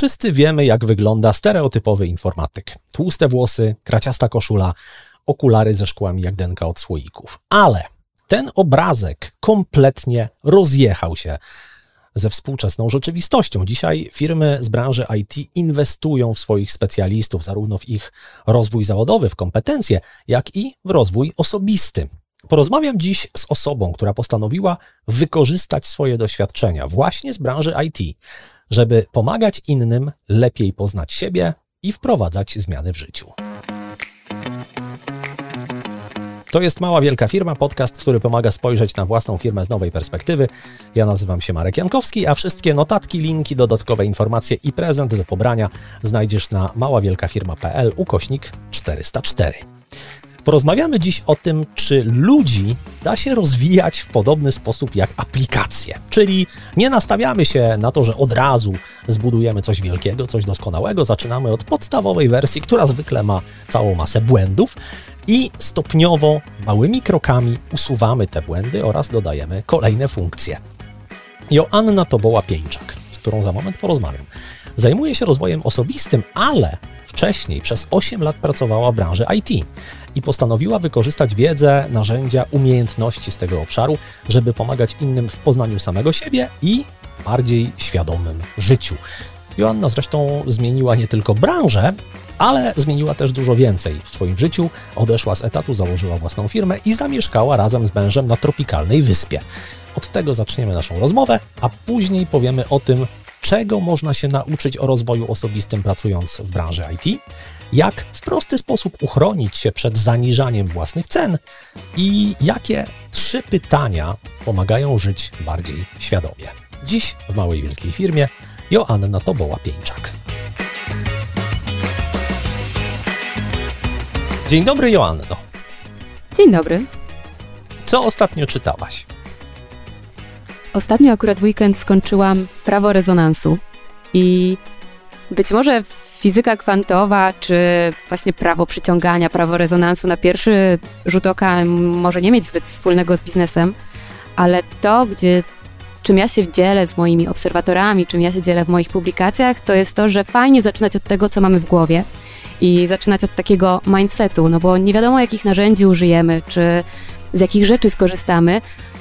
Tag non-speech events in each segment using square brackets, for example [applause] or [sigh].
Wszyscy wiemy, jak wygląda stereotypowy informatyk. Tłuste włosy, kraciasta koszula, okulary ze szkłami jak denka od słoików. Ale ten obrazek kompletnie rozjechał się ze współczesną rzeczywistością. Dzisiaj firmy z branży IT inwestują w swoich specjalistów, zarówno w ich rozwój zawodowy, w kompetencje, jak i w rozwój osobisty. Porozmawiam dziś z osobą, która postanowiła wykorzystać swoje doświadczenia właśnie z branży IT, żeby pomagać innym lepiej poznać siebie i wprowadzać zmiany w życiu. To jest Mała Wielka Firma, podcast, który pomaga spojrzeć na własną firmę z nowej perspektywy. Ja nazywam się Marek Jankowski, a wszystkie notatki, linki, dodatkowe informacje i prezent do pobrania znajdziesz na maławielkafirma.pl ukośnik 404. Porozmawiamy dziś o tym, czy ludzi da się rozwijać w podobny sposób jak aplikacje. Czyli nie nastawiamy się na to, że od razu zbudujemy coś wielkiego, coś doskonałego. Zaczynamy od podstawowej wersji, która zwykle ma całą masę błędów i stopniowo, małymi krokami usuwamy te błędy oraz dodajemy kolejne funkcje. Joanna Toboła-Pieńczak, z którą za moment porozmawiam, zajmuje się rozwojem osobistym, ale wcześniej przez 8 lat pracowała w branży IT i postanowiła wykorzystać wiedzę, narzędzia, umiejętności z tego obszaru, żeby pomagać innym w poznaniu samego siebie i bardziej świadomym życiu. Joanna zresztą zmieniła nie tylko branżę, ale zmieniła też dużo więcej w swoim życiu. Odeszła z etatu, założyła własną firmę i zamieszkała razem z mężem na tropikalnej wyspie. Od tego zaczniemy naszą rozmowę, a później powiemy o tym, czego można się nauczyć o rozwoju osobistym pracując w branży IT, jak w prosty sposób uchronić się przed zaniżaniem własnych cen i jakie trzy pytania pomagają żyć bardziej świadomie. Dziś w małej wielkiej firmie Joanna Toboła-Pieńczak. Dzień dobry, Joanno. Dzień dobry. Co ostatnio czytałaś? Ostatnio akurat weekend skończyłam prawo rezonansu i być może fizyka kwantowa, czy właśnie prawo przyciągania, prawo rezonansu na pierwszy rzut oka może nie mieć zbyt wspólnego z biznesem, ale to, gdzie czym ja się dzielę z moimi obserwatorami, czym ja się dzielę w moich publikacjach, to jest to, że fajnie zaczynać od tego, co mamy w głowie i zaczynać od takiego mindsetu, no bo nie wiadomo, jakich narzędzi użyjemy, czy z jakich rzeczy skorzystamy,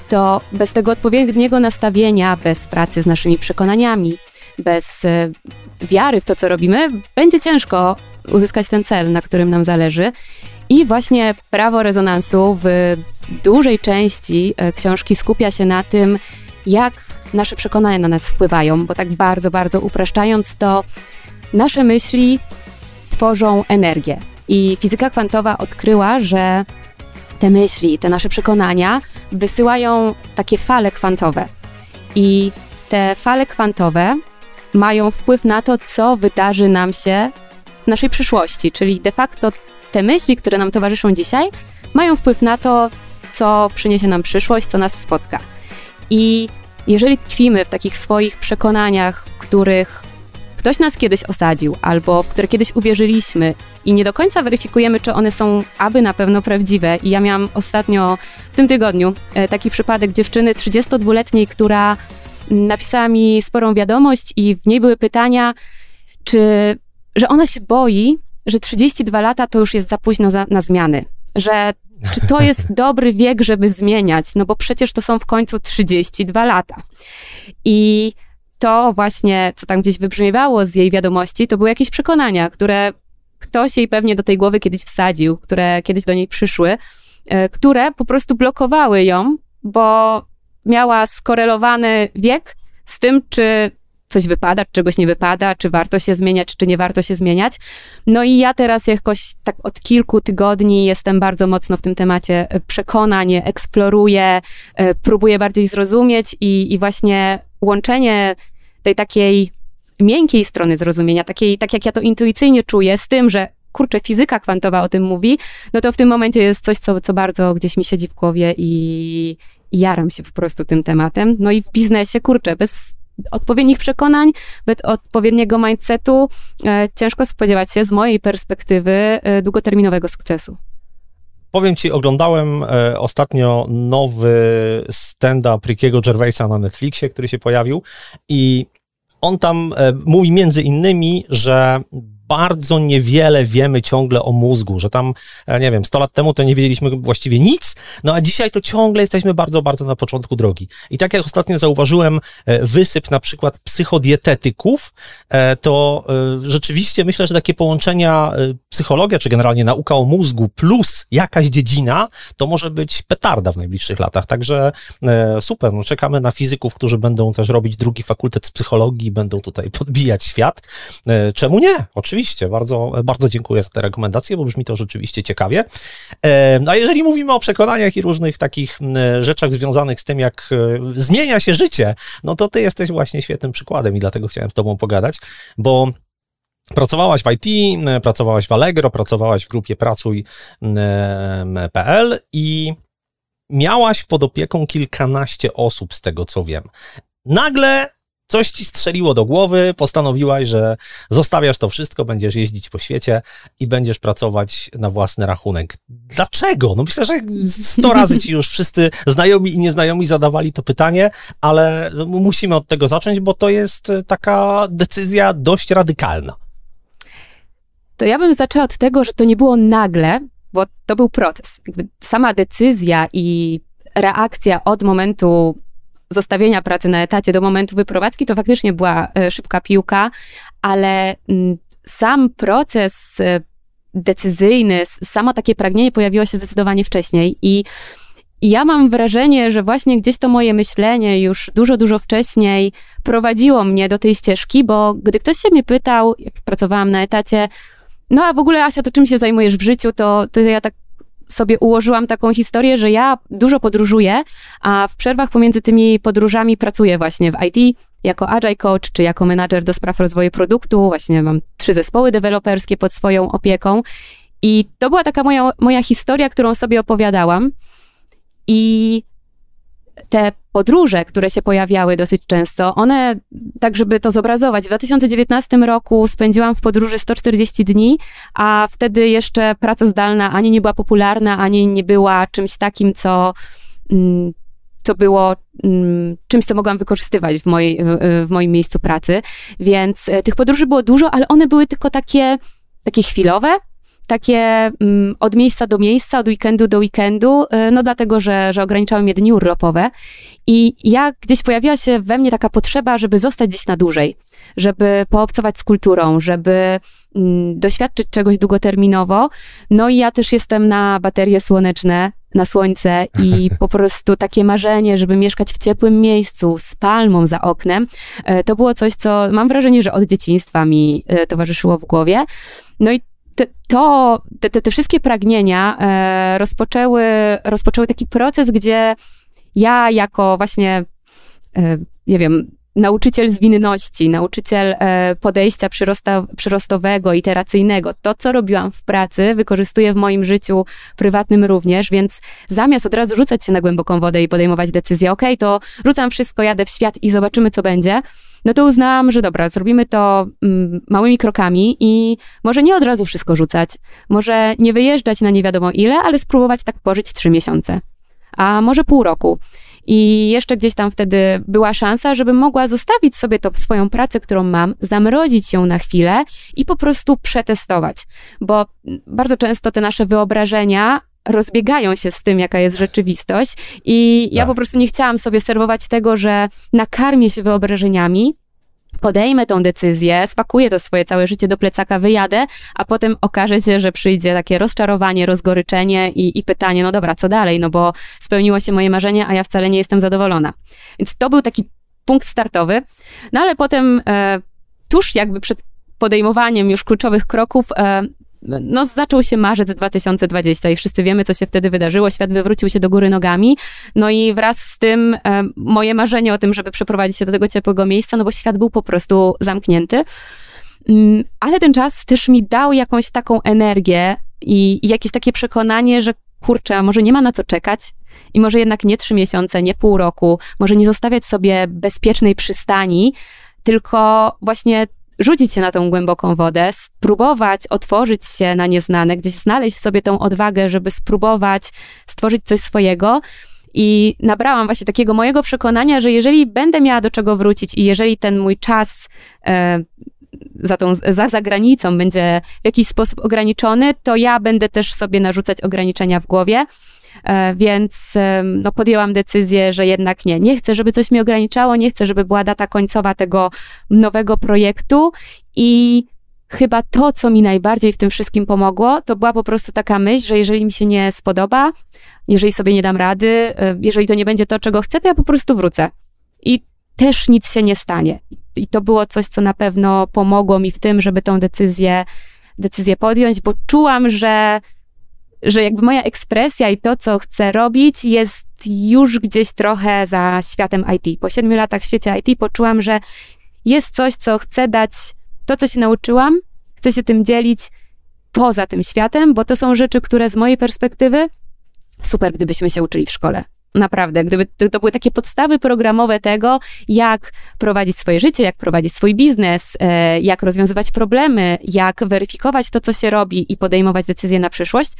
to bez tego odpowiedniego nastawienia, bez pracy z naszymi przekonaniami, bez e, wiary w to, co robimy, będzie ciężko uzyskać ten cel, na którym nam zależy. I właśnie prawo rezonansu w dużej części e, książki skupia się na tym, jak nasze przekonania na nas wpływają, bo tak bardzo, bardzo upraszczając to, nasze myśli tworzą energię. I fizyka kwantowa odkryła, że te myśli, te nasze przekonania wysyłają takie fale kwantowe. I te fale kwantowe mają wpływ na to, co wydarzy nam się w naszej przyszłości. Czyli de facto te myśli, które nam towarzyszą dzisiaj, mają wpływ na to, co przyniesie nam przyszłość, co nas spotka. I jeżeli tkwimy w takich swoich przekonaniach, których ktoś nas kiedyś osadził, albo w które kiedyś uwierzyliśmy i nie do końca weryfikujemy, czy one są aby na pewno prawdziwe. I ja miałam ostatnio w tym tygodniu e, taki przypadek dziewczyny 32-letniej, która napisała mi sporą wiadomość i w niej były pytania, czy, że ona się boi, że 32 lata to już jest za późno za, na zmiany. Że czy to jest [laughs] dobry wiek, żeby zmieniać? No bo przecież to są w końcu 32 lata. I to właśnie, co tam gdzieś wybrzmiewało z jej wiadomości, to były jakieś przekonania, które ktoś jej pewnie do tej głowy kiedyś wsadził, które kiedyś do niej przyszły, e, które po prostu blokowały ją, bo miała skorelowany wiek z tym, czy coś wypada, czegoś nie wypada, czy warto się zmieniać, czy nie warto się zmieniać. No i ja teraz jakoś tak od kilku tygodni jestem bardzo mocno w tym temacie przekonań, eksploruję, e, próbuję bardziej zrozumieć i, i właśnie łączenie tej takiej miękkiej strony zrozumienia, takiej, tak jak ja to intuicyjnie czuję, z tym, że kurczę, fizyka kwantowa o tym mówi, no to w tym momencie jest coś, co, co bardzo gdzieś mi siedzi w głowie i, i jaram się po prostu tym tematem. No i w biznesie, kurczę, bez odpowiednich przekonań, bez odpowiedniego mindsetu e, ciężko spodziewać się z mojej perspektywy e, długoterminowego sukcesu. Powiem ci, oglądałem e, ostatnio nowy stand-up Rickiego Gervaisa na Netflixie, który się pojawił i on tam e, mówi między innymi, że bardzo niewiele wiemy ciągle o mózgu, że tam, e, nie wiem, 100 lat temu to nie wiedzieliśmy właściwie nic, no a dzisiaj to ciągle jesteśmy bardzo, bardzo na początku drogi. I tak jak ostatnio zauważyłem e, wysyp na przykład psychodietetyków, e, to rzeczywiście myślę, że takie połączenia psychologia, czy generalnie nauka o mózgu plus jakaś dziedzina, to może być petarda w najbliższych latach. Także super, no czekamy na fizyków, którzy będą też robić drugi fakultet z psychologii, będą tutaj podbijać świat. Czemu nie? Oczywiście Oczywiście, bardzo, bardzo dziękuję za te rekomendacje, bo brzmi to rzeczywiście ciekawie. A jeżeli mówimy o przekonaniach i różnych takich rzeczach związanych z tym, jak e, zmienia się życie, no to ty jesteś właśnie świetnym przykładem i dlatego chciałem z tobą pogadać, bo Pracowałaś w IT, pracowałaś w Allegro, pracowałaś w grupie Pracuj.pl i miałaś pod opieką kilkanaście osób, z tego co wiem. Nagle coś ci strzeliło do głowy, postanowiłaś, że zostawiasz to wszystko, będziesz jeździć po świecie i będziesz pracować na własny rachunek. Dlaczego? No myślę, że sto razy ci już wszyscy znajomi i nieznajomi zadawali to pytanie, ale musimy od tego zacząć, bo to jest taka decyzja dość radykalna. To ja bym zaczęła od tego, że to nie było nagle, bo to był proces. Sama decyzja i reakcja od momentu zostawienia pracy na etacie do momentu wyprowadzki, to faktycznie była e, szybka piłka, ale mm, sam proces e, decyzyjny, samo takie pragnienie pojawiło się zdecydowanie wcześniej i ja mam wrażenie, że właśnie gdzieś to moje myślenie już dużo, dużo wcześniej prowadziło mnie do tej ścieżki, bo gdy ktoś się mnie pytał, jak pracowałam na etacie, no a w ogóle Asia, to czym się zajmujesz w życiu, to, to ja tak sobie ułożyłam taką historię, że ja dużo podróżuję, a w przerwach pomiędzy tymi podróżami pracuję właśnie w IT jako agile coach, czy jako menadżer do spraw rozwoju produktu. Właśnie mam trzy zespoły deweloperskie pod swoją opieką. I to była taka moja, moja historia, którą sobie opowiadałam. I te podróże, które się pojawiały dosyć często, one, tak żeby to zobrazować, w 2019 roku spędziłam w podróży 140 dni, a wtedy jeszcze praca zdalna ani nie była popularna, ani nie była czymś takim, co, mm, co było mm, czymś, co mogłam wykorzystywać w, mojej, w moim miejscu pracy. Więc e, tych podróży było dużo, ale one były tylko takie, takie chwilowe, takie mm, od miejsca do miejsca, od weekendu do weekendu, y, no dlatego, że, że ograniczały mnie dni urlopowe. I ja gdzieś pojawiła się we mnie taka potrzeba, żeby zostać gdzieś na dłużej, żeby poobcować z kulturą, żeby mm, doświadczyć czegoś długoterminowo. No i ja też jestem na baterie słoneczne, na słońce i [laughs] po prostu takie marzenie, żeby mieszkać w ciepłym miejscu z palmą za oknem, y, to było coś, co mam wrażenie, że od dzieciństwa mi y, towarzyszyło w głowie. No i to, te, te, te wszystkie pragnienia e, rozpoczęły, rozpoczęły taki proces, gdzie ja jako właśnie, e, nie wiem, nauczyciel zwinności, nauczyciel e, podejścia przyrosta, przyrostowego, iteracyjnego, to co robiłam w pracy, wykorzystuję w moim życiu prywatnym również, więc zamiast od razu rzucać się na głęboką wodę i podejmować decyzję, ok, to rzucam wszystko, jadę w świat i zobaczymy, co będzie, no to uznałam, że dobra, zrobimy to mm, małymi krokami i może nie od razu wszystko rzucać, może nie wyjeżdżać na nie wiadomo ile, ale spróbować tak pożyć trzy miesiące, a może pół roku. I jeszcze gdzieś tam wtedy była szansa, żebym mogła zostawić sobie to swoją pracę, którą mam, zamrozić ją na chwilę i po prostu przetestować. Bo bardzo często te nasze wyobrażenia rozbiegają się z tym, jaka jest rzeczywistość. I ja tak. po prostu nie chciałam sobie serwować tego, że nakarmię się wyobrażeniami, podejmę tą decyzję, spakuję to swoje całe życie do plecaka, wyjadę, a potem okaże się, że przyjdzie takie rozczarowanie, rozgoryczenie i, i pytanie, no dobra, co dalej, no bo spełniło się moje marzenie, a ja wcale nie jestem zadowolona. Więc to był taki punkt startowy. No ale potem, e, tuż jakby przed podejmowaniem już kluczowych kroków, e, no, zaczął się marzec 2020 i wszyscy wiemy, co się wtedy wydarzyło. Świat wywrócił się do góry nogami. No i wraz z tym e, moje marzenie o tym, żeby przeprowadzić się do tego ciepłego miejsca, no bo świat był po prostu zamknięty. Mm, ale ten czas też mi dał jakąś taką energię i, i jakieś takie przekonanie, że kurczę, a może nie ma na co czekać i może jednak nie trzy miesiące, nie pół roku, może nie zostawiać sobie bezpiecznej przystani, tylko właśnie rzucić się na tą głęboką wodę, spróbować otworzyć się na nieznane, gdzieś znaleźć sobie tą odwagę, żeby spróbować stworzyć coś swojego. I nabrałam właśnie takiego mojego przekonania, że jeżeli będę miała do czego wrócić i jeżeli ten mój czas e, za, tą, za zagranicą będzie w jakiś sposób ograniczony, to ja będę też sobie narzucać ograniczenia w głowie. E, więc no, podjęłam decyzję, że jednak nie. Nie chcę, żeby coś mnie ograniczało, nie chcę, żeby była data końcowa tego nowego projektu i chyba to, co mi najbardziej w tym wszystkim pomogło, to była po prostu taka myśl, że jeżeli mi się nie spodoba, jeżeli sobie nie dam rady, e, jeżeli to nie będzie to, czego chcę, to ja po prostu wrócę. I też nic się nie stanie. I to było coś, co na pewno pomogło mi w tym, żeby tą decyzję, decyzję podjąć, bo czułam, że, że jakby moja ekspresja i to, co chcę robić, jest już gdzieś trochę za światem IT. Po siedmiu latach w świecie IT poczułam, że jest coś, co chcę dać, to, co się nauczyłam, chcę się tym dzielić poza tym światem, bo to są rzeczy, które z mojej perspektywy super, gdybyśmy się uczyli w szkole. Naprawdę, gdyby to były takie podstawy programowe tego, jak prowadzić swoje życie, jak prowadzić swój biznes, e, jak rozwiązywać problemy, jak weryfikować to, co się robi i podejmować decyzje na przyszłość.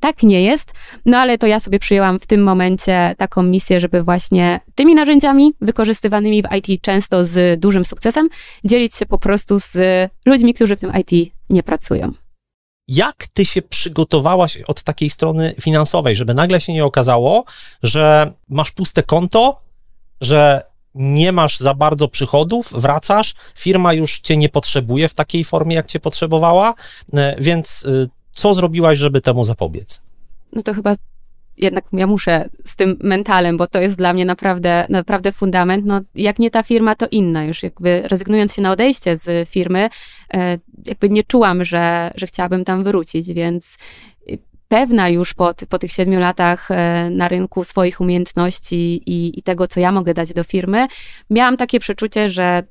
Tak nie jest, no ale to ja sobie przyjęłam w tym momencie taką misję, żeby właśnie tymi narzędziami wykorzystywanymi w IT często z dużym sukcesem dzielić się po prostu z ludźmi, którzy w tym IT nie pracują. Jak ty się przygotowałaś od takiej strony finansowej, żeby nagle się nie okazało, że masz puste konto, że nie masz za bardzo przychodów, wracasz, firma już cię nie potrzebuje w takiej formie, jak cię potrzebowała, e, więc y, co zrobiłaś, żeby temu zapobiec? No to chyba jednak ja muszę z tym mentalem, bo to jest dla mnie naprawdę, naprawdę fundament. No, jak nie ta firma, to inna. Już jakby rezygnując się na odejście z firmy, e, jakby nie czułam, że, że chciałabym tam wrócić, więc pewna już po, po tych siedmiu latach e, na rynku swoich umiejętności i, i tego, co ja mogę dać do firmy, miałam takie przeczucie, że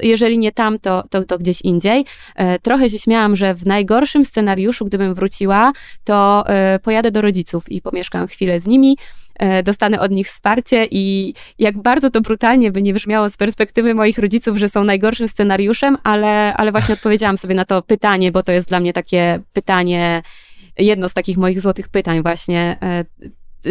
jeżeli nie tam, to, to, to gdzieś indziej. E, trochę się śmiałam, że w najgorszym scenariuszu, gdybym wróciła, to e, pojadę do rodziców i pomieszkam chwilę z nimi, e, dostanę od nich wsparcie i jak bardzo to brutalnie by nie brzmiało z perspektywy moich rodziców, że są najgorszym scenariuszem, ale, ale właśnie odpowiedziałam sobie na to pytanie, bo to jest dla mnie takie pytanie, jedno z takich moich złotych pytań właśnie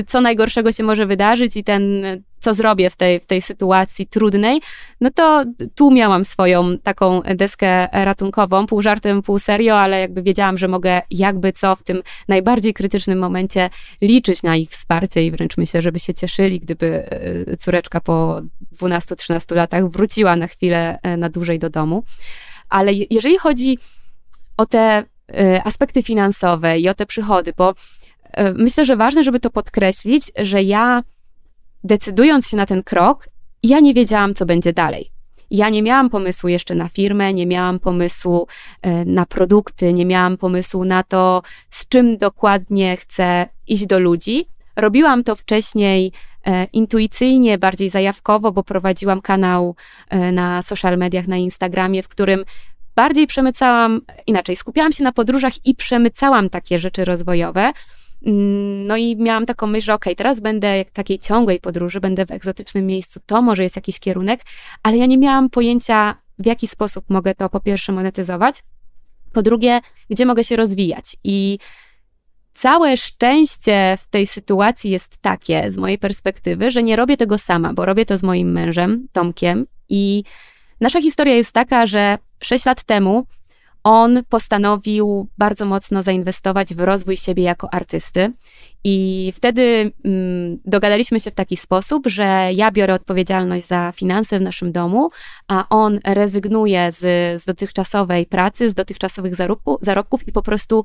co najgorszego się może wydarzyć i ten, co zrobię w tej, w tej sytuacji trudnej, no to tu miałam swoją taką deskę ratunkową, pół żartem, pół serio, ale jakby wiedziałam, że mogę jakby co w tym najbardziej krytycznym momencie liczyć na ich wsparcie i wręcz myślę, żeby się cieszyli, gdyby e, córeczka po 12-13 latach wróciła na chwilę e, na dłużej do domu. Ale jeżeli chodzi o te e, aspekty finansowe i o te przychody, bo myślę, że ważne, żeby to podkreślić, że ja decydując się na ten krok, ja nie wiedziałam, co będzie dalej. Ja nie miałam pomysłu jeszcze na firmę, nie miałam pomysłu e, na produkty, nie miałam pomysłu na to, z czym dokładnie chcę iść do ludzi. Robiłam to wcześniej e, intuicyjnie, bardziej zajawkowo, bo prowadziłam kanał na social mediach, na Instagramie, w którym bardziej przemycałam, inaczej, skupiałam się na podróżach i przemycałam takie rzeczy rozwojowe. Mm, no i miałam taką myśl, że okej, okay, teraz będę w takiej ciągłej podróży, będę w egzotycznym miejscu, to może jest jakiś kierunek, ale ja nie miałam pojęcia, w jaki sposób mogę to po pierwsze monetyzować, po drugie, gdzie mogę się rozwijać. I całe szczęście w tej sytuacji jest takie, z mojej perspektywy, że nie robię tego sama, bo robię to z moim mężem, Tomkiem. I nasza historia jest taka, że sześć lat temu on postanowił bardzo mocno zainwestować w rozwój siebie jako artysty. I wtedy mm, dogadaliśmy się w taki sposób, że ja biorę odpowiedzialność za finanse w naszym domu, a on rezygnuje z, z dotychczasowej pracy, z dotychczasowych zarobku, zarobków i po prostu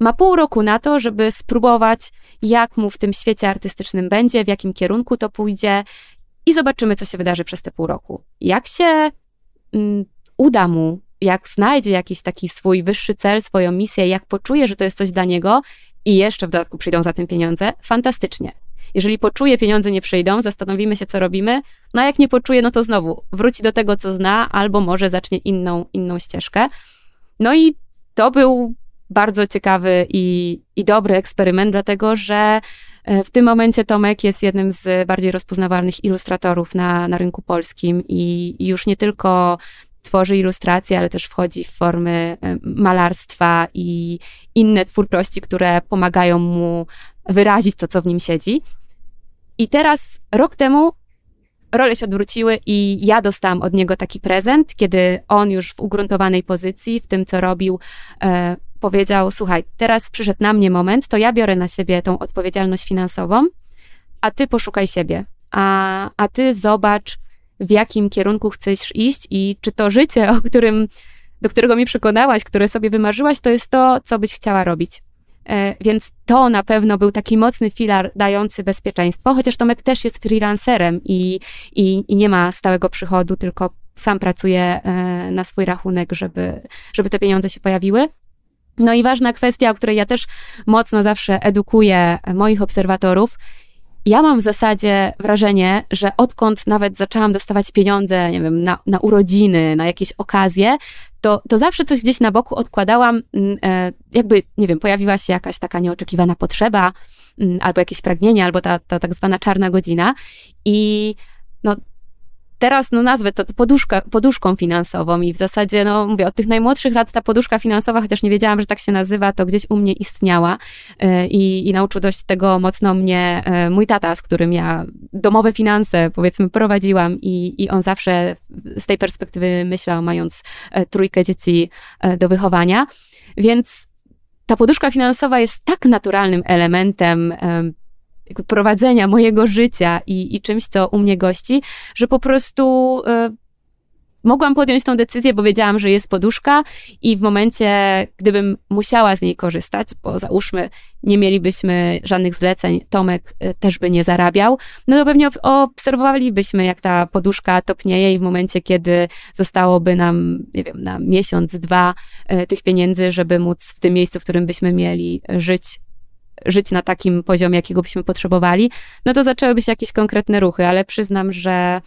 ma pół roku na to, żeby spróbować, jak mu w tym świecie artystycznym będzie, w jakim kierunku to pójdzie i zobaczymy, co się wydarzy przez te pół roku. Jak się mm, uda mu jak znajdzie jakiś taki swój wyższy cel, swoją misję, jak poczuje, że to jest coś dla niego i jeszcze w dodatku przyjdą za tym pieniądze, fantastycznie. Jeżeli poczuje, pieniądze nie przyjdą, zastanowimy się, co robimy. No a jak nie poczuje, no to znowu wróci do tego, co zna, albo może zacznie inną, inną ścieżkę. No i to był bardzo ciekawy i, i dobry eksperyment, dlatego że e, w tym momencie Tomek jest jednym z bardziej rozpoznawalnych ilustratorów na, na rynku polskim i już nie tylko tworzy ilustracje, ale też wchodzi w formy e, malarstwa i inne twórczości, które pomagają mu wyrazić to, co w nim siedzi. I teraz, rok temu, role się odwróciły i ja dostałam od niego taki prezent, kiedy on już w ugruntowanej pozycji, w tym co robił, e, powiedział: Słuchaj, teraz przyszedł na mnie moment, to ja biorę na siebie tą odpowiedzialność finansową, a ty poszukaj siebie. A, a ty zobacz, w jakim kierunku chcesz iść i czy to życie, o którym, do którego mnie przekonałaś, które sobie wymarzyłaś, to jest to, co byś chciała robić. E, więc to na pewno był taki mocny filar dający bezpieczeństwo, chociaż Tomek też jest freelancerem i, i, i nie ma stałego przychodu, tylko sam pracuje e, na swój rachunek, żeby, żeby te pieniądze się pojawiły. No i ważna kwestia, o której ja też mocno zawsze edukuję moich obserwatorów, ja mam w zasadzie wrażenie, że odkąd nawet zaczęłam dostawać pieniądze, nie wiem, na, na urodziny, na jakieś okazje, to, to zawsze coś gdzieś na boku odkładałam, mm, e, jakby, nie wiem, pojawiła się jakaś taka nieoczekiwana potrzeba, mm, albo jakieś pragnienie, albo ta, ta tak zwana czarna godzina. I no, teraz no nazwę to poduszka, poduszką finansową i w zasadzie, no mówię, od tych najmłodszych lat ta poduszka finansowa, chociaż nie wiedziałam, że tak się nazywa, to gdzieś u mnie istniała e, i, i nauczył dość tego mocno mnie e, mój tata, z którym ja domowe finanse powiedzmy prowadziłam i, i on zawsze z tej perspektywy myślał, mając e, trójkę dzieci do wychowania, więc ta poduszka finansowa jest tak naturalnym elementem jakby prowadzenia mojego życia i, i czymś, co u mnie gości, że po prostu y, mogłam podjąć tą decyzję, bo wiedziałam, że jest poduszka i w momencie, gdybym musiała z niej korzystać, bo załóżmy, nie mielibyśmy żadnych zleceń, Tomek y, też by nie zarabiał, no to pewnie obserwowalibyśmy, jak ta poduszka topnieje i w momencie, kiedy zostałoby nam, nie wiem, na miesiąc, dwa y, tych pieniędzy, żeby móc w tym miejscu, w którym byśmy mieli żyć, żyć na takim poziomie, jakiego byśmy potrzebowali, no to zaczęłyby się jakieś konkretne ruchy, ale przyznam, że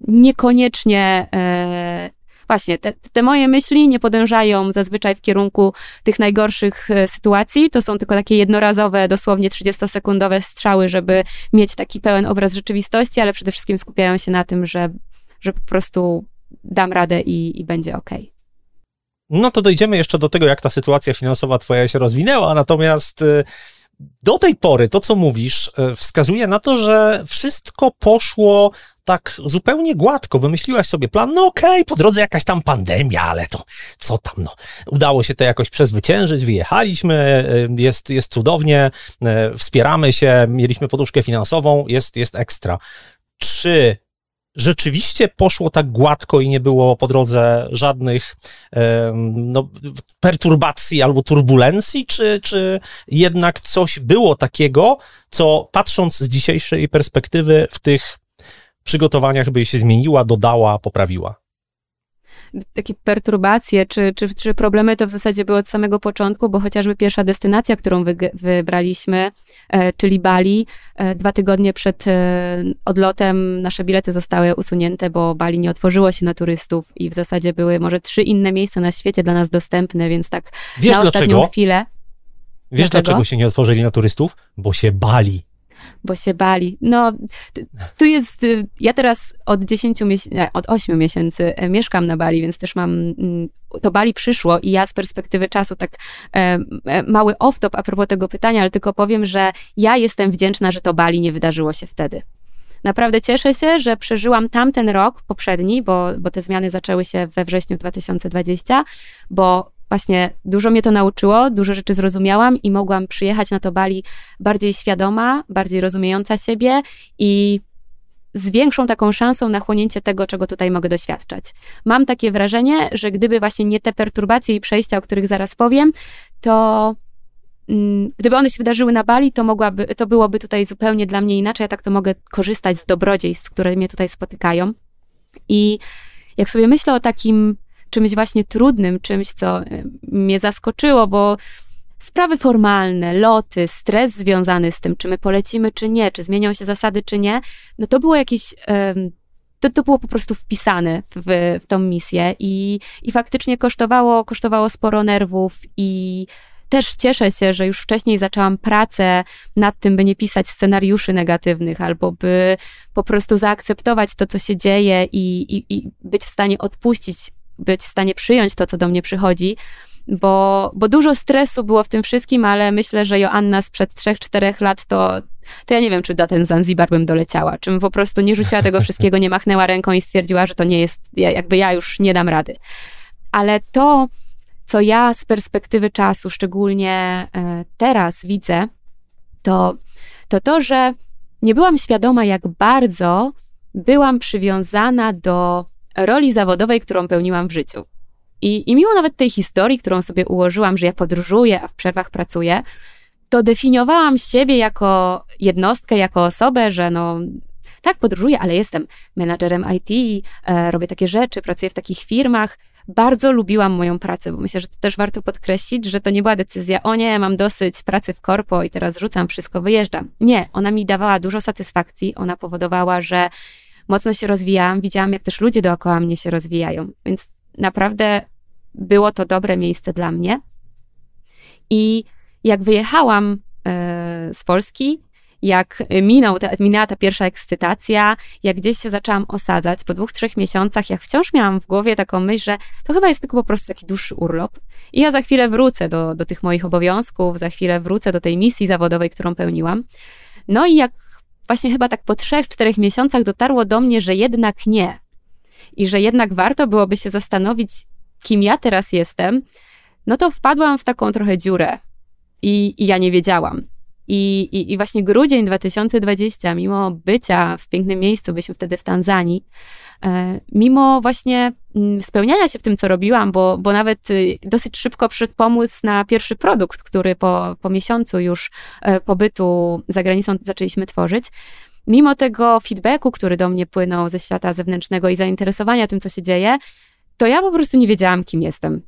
niekoniecznie e, właśnie te, te, moje myśli nie podążają zazwyczaj w kierunku tych najgorszych e, sytuacji. To są tylko takie jednorazowe, dosłownie 30-sekundowe strzały, żeby mieć taki pełen obraz rzeczywistości, ale przede wszystkim skupiają się na tym, że, że po prostu dam radę i, i będzie ok. No to dojdziemy jeszcze do tego, jak ta sytuacja finansowa twoja się rozwinęła, natomiast y, do tej pory to, co mówisz, y, wskazuje na to, że wszystko poszło tak zupełnie gładko. Wymyśliłaś sobie plan, no okej, okay, po drodze jakaś tam pandemia, ale to co tam, no. Udało się to jakoś przezwyciężyć, wyjechaliśmy, y, jest, jest cudownie, wspieramy się, mieliśmy poduszkę finansową, jest, jest ekstra. Czy rzeczywiście poszło tak gładko i nie było po drodze żadnych no, perturbacji albo turbulencji, czy, czy jednak coś było takiego, co patrząc z dzisiejszej perspektywy w tych przygotowaniach by się zmieniła, dodała, poprawiła? Takie perturbacje czy, czy, czy problemy to w zasadzie były od samego początku, bo chociażby pierwsza destynacja, którą wy, wybraliśmy, e, czyli Bali, e, dwa tygodnie przed e, odlotem nasze bilety zostały usunięte, bo Bali nie otworzyło się na turystów i w zasadzie były może trzy inne miejsca na świecie dla nas dostępne, więc tak Wiesz na ostatnią dlaczego? chwilę. Wiesz dlaczego? dlaczego się nie otworzyli na turystów? Bo się bali bo się bali. No, tu jest, y, ja teraz od 10 miesięcy, od 8 miesięcy mieszkam na Bali, więc też mam, mm, to Bali przyszło i ja z perspektywy czasu tak e, e, mały off-top a propos tego pytania, ale tylko powiem, że ja jestem wdzięczna, że to Bali nie wydarzyło się wtedy. Naprawdę cieszę się, że przeżyłam tamten rok poprzedni, bo, bo te zmiany zaczęły się we wrześniu 2020, bo właśnie dużo mnie to nauczyło, dużo rzeczy zrozumiałam i mogłam przyjechać na to Bali bardziej świadoma, bardziej rozumiejąca siebie i z większą taką szansą na chłonięcie tego, czego tutaj mogę doświadczać. Mam takie wrażenie, że gdyby właśnie nie te perturbacje i przejścia, o których zaraz powiem, to mm, gdyby one się wydarzyły na Bali, to mogłaby, to byłoby tutaj zupełnie dla mnie inaczej. Ja tak to mogę korzystać z dobrodziejstw, które mnie tutaj spotykają. I jak sobie myślę o takim czymś właśnie trudnym, czymś, co e, mnie zaskoczyło, bo sprawy formalne, loty, stres związany z tym, czy my polecimy, czy nie, czy zmienią się zasady, czy nie, no to było jakieś. To, to było po prostu wpisane w, w tą misję i, i faktycznie kosztowało, kosztowało sporo nerwów i też cieszę się, że już wcześniej zaczęłam pracę nad tym, by nie pisać scenariuszy negatywnych, albo by po prostu zaakceptować to, co się dzieje i, i, i być w stanie odpuścić być w stanie przyjąć to, co do mnie przychodzi, bo, bo dużo stresu było w tym wszystkim, ale myślę, że Joanna sprzed 3-4 lat to, to ja nie wiem, czy do ten Zanzibar bym doleciała, czym po prostu nie rzuciła tego wszystkiego, nie machnęła ręką i stwierdziła, że to nie jest, jakby ja już nie dam rady. Ale to, co ja z perspektywy czasu, szczególnie e, teraz widzę, to to, to że nie byłam świadoma, jak bardzo byłam przywiązana do roli zawodowej, którą pełniłam w życiu. I, I mimo nawet tej historii, którą sobie ułożyłam, że ja podróżuję, a w przerwach pracuję, to definiowałam siebie jako jednostkę, jako osobę, że no tak, podróżuję, ale jestem menadżerem IT, e, robię takie rzeczy, pracuję w takich firmach. Bardzo lubiłam moją pracę, bo myślę, że to też warto podkreślić, że to nie była decyzja, o nie, mam dosyć pracy w korpo i teraz rzucam wszystko, wyjeżdżam. Nie, ona mi dawała dużo satysfakcji, ona powodowała, że mocno się rozwijałam, widziałam, jak też ludzie dookoła mnie się rozwijają, więc naprawdę było to dobre miejsce dla mnie. I jak wyjechałam e, z Polski, jak minął ta, minęła ta pierwsza ekscytacja, jak gdzieś się zaczęłam osadzać po dwóch, trzech miesiącach, jak wciąż miałam w głowie taką myśl, że to chyba jest tylko po prostu taki dłuższy urlop i ja za chwilę wrócę do, do tych moich obowiązków, za chwilę wrócę do tej misji zawodowej, którą pełniłam. No i jak właśnie chyba tak po trzech, czterech miesiącach dotarło do mnie, że jednak nie. I że jednak warto byłoby się zastanowić, kim ja teraz jestem, no to wpadłam w taką trochę dziurę i, i ja nie wiedziałam. I, i, I właśnie grudzień 2020, mimo bycia w pięknym miejscu, byliśmy wtedy w Tanzanii, e, mimo właśnie mm, spełniania się w tym, co robiłam, bo, bo nawet y, dosyć szybko przyszedł pomysł na pierwszy produkt, który po, po miesiącu już e, pobytu za granicą zaczęliśmy tworzyć. Mimo tego feedbacku, który do mnie płynął ze świata zewnętrznego i zainteresowania tym, co się dzieje, to ja po prostu nie wiedziałam, kim jestem.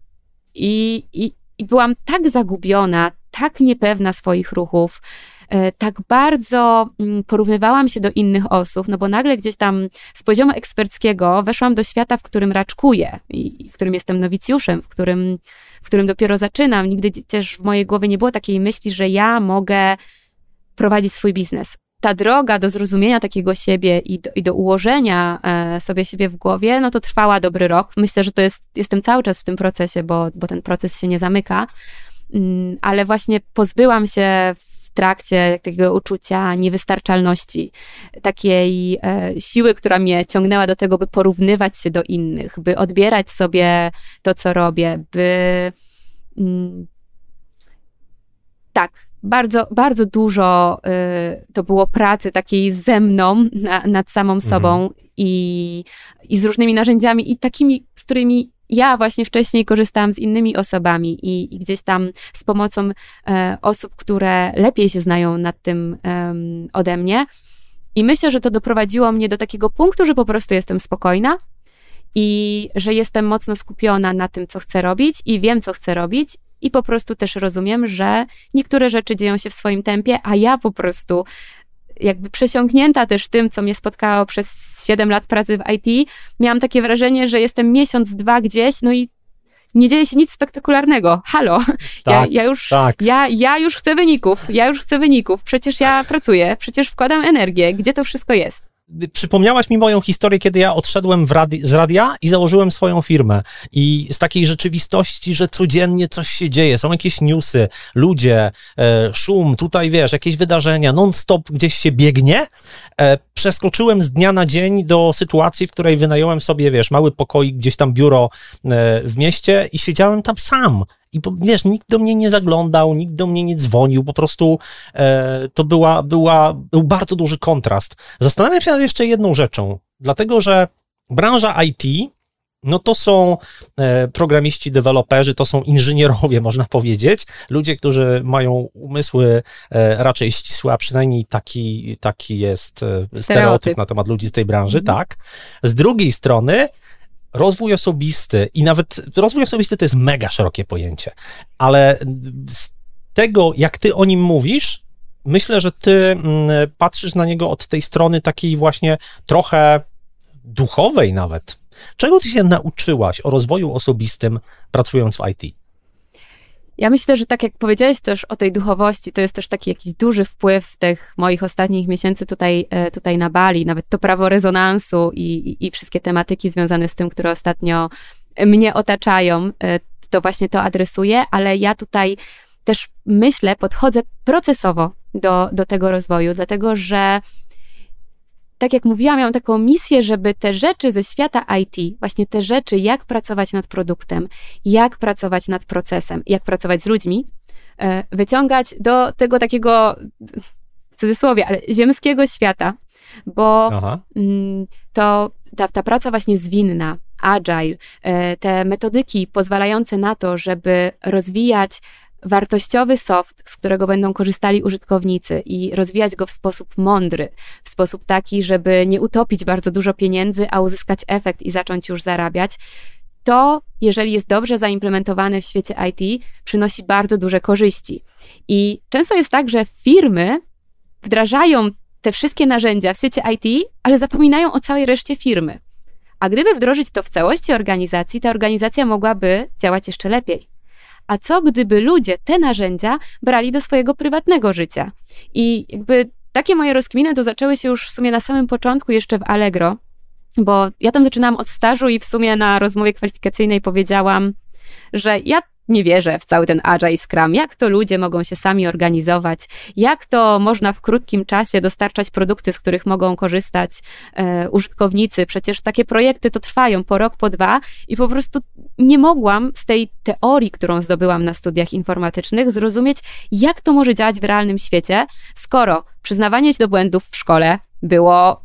I, i, i byłam tak zagubiona, tak niepewna swoich ruchów, e, tak bardzo mm, porównywałam się do innych osób, no bo nagle gdzieś tam z poziomu eksperckiego weszłam do świata, w którym raczkuję i w którym jestem nowicjuszem, w którym, w którym dopiero zaczynam. Nigdy też w mojej głowie nie było takiej myśli, że ja mogę prowadzić swój biznes ta droga do zrozumienia takiego siebie i do, i do ułożenia e, sobie siebie w głowie, no to trwała dobry rok. Myślę, że to jest, jestem cały czas w tym procesie, bo, bo ten proces się nie zamyka, ale właśnie pozbyłam się w trakcie takiego uczucia niewystarczalności, takiej e, siły, która mnie ciągnęła do tego, by porównywać się do innych, by odbierać sobie to, co robię, by. Mm, tak, bardzo, bardzo dużo y, to było pracy takiej ze mną na, nad samą mhm. sobą i, i z różnymi narzędziami i takimi, z którymi ja właśnie wcześniej korzystałam z innymi osobami i, i gdzieś tam z pomocą e, osób, które lepiej się znają nad tym e, ode mnie. I myślę, że to doprowadziło mnie do takiego punktu, że po prostu jestem spokojna i że jestem mocno skupiona na tym, co chcę robić i wiem, co chcę robić i po prostu też rozumiem, że niektóre rzeczy dzieją się w swoim tempie, a ja po prostu jakby przesiąknięta też tym, co mnie spotkało przez 7 lat pracy w IT, miałam takie wrażenie, że jestem miesiąc, dwa gdzieś, no i nie dzieje się nic spektakularnego. Halo, tak, ja, ja, już, tak. ja, ja już chcę wyników, ja już chcę wyników, przecież ja pracuję, przecież wkładam energię, gdzie to wszystko jest? Przypomniałaś mi moją historię, kiedy ja odszedłem radi z radia i założyłem swoją firmę. I z takiej rzeczywistości, że codziennie coś się dzieje, są jakieś newsy, ludzie, e, szum, tutaj wiesz, jakieś wydarzenia, non-stop gdzieś się biegnie. E, przeskoczyłem z dnia na dzień do sytuacji, w której wynająłem sobie, wiesz, mały pokoik, gdzieś tam biuro e, w mieście i siedziałem tam sam. I wiesz, nikt do mnie nie zaglądał, nikt do mnie nie dzwonił, po prostu e, to była, była, był bardzo duży kontrast. Zastanawiam się nad jeszcze jedną rzeczą, dlatego że branża IT, no to są e, programiści, deweloperzy, to są inżynierowie, [laughs] można powiedzieć, ludzie, którzy mają umysły e, raczej ścisłe, a przynajmniej taki, taki jest e, stereotyp, stereotyp na temat ludzi z tej branży, mhm. tak. Z drugiej strony, rozwój osobisty i nawet rozwój osobisty to jest mega szerokie pojęcie, ale z tego, jak ty o nim mówisz, myślę, że ty mm, patrzysz na niego od tej strony takiej właśnie trochę duchowej nawet. Czego ty się nauczyłaś o rozwoju osobistym pracując w IT? Ja myślę, że tak jak powiedziałeś też o tej duchowości, to jest też taki jakiś duży wpływ tych moich ostatnich miesięcy tutaj, e, tutaj na Bali, nawet to prawo rezonansu i, i, i wszystkie tematyki związane z tym, które ostatnio mnie otaczają. E, to właśnie to adresuje, ale ja tutaj też myślę, podchodzę procesowo do, do tego rozwoju, dlatego że tak jak mówiłam, miałam taką misję, żeby te rzeczy ze świata IT, właśnie te rzeczy, jak pracować nad produktem, jak pracować nad procesem, jak pracować z ludźmi, e, wyciągać do tego takiego, w cudzysłowie, ale ziemskiego świata, bo Aha. Mm, to ta, ta praca właśnie zwinna, agile, e, te metodyki pozwalające na to, żeby rozwijać wartościowy soft, z którego będą korzystali użytkownicy i rozwijać go w sposób mądry, w sposób taki, żeby nie utopić bardzo dużo pieniędzy, a uzyskać efekt i zacząć już zarabiać, to, jeżeli jest dobrze zaimplementowane w świecie IT, przynosi bardzo duże korzyści. I często jest tak, że firmy wdrażają te wszystkie narzędzia w świecie IT, ale zapominają o całej reszcie firmy. A gdyby wdrożyć to w całości organizacji, ta organizacja mogłaby działać jeszcze lepiej. A co gdyby ludzie te narzędzia brali do swojego prywatnego życia? I jakby takie moje rozkminy to zaczęły się już w sumie na samym początku, jeszcze w Allegro, bo ja tam zaczynałam od stażu i w sumie na rozmowie kwalifikacyjnej powiedziałam, że ja nie wierzę w cały ten Agile Scrum, jak to ludzie mogą się sami organizować, jak to można w krótkim czasie dostarczać produkty, z których mogą korzystać e, użytkownicy. Przecież takie projekty to trwają po rok, po dwa i po prostu nie mogłam z tej teorii, którą zdobyłam na studiach informatycznych, zrozumieć, jak to może działać w realnym świecie, skoro przyznawanie się do błędów w szkole było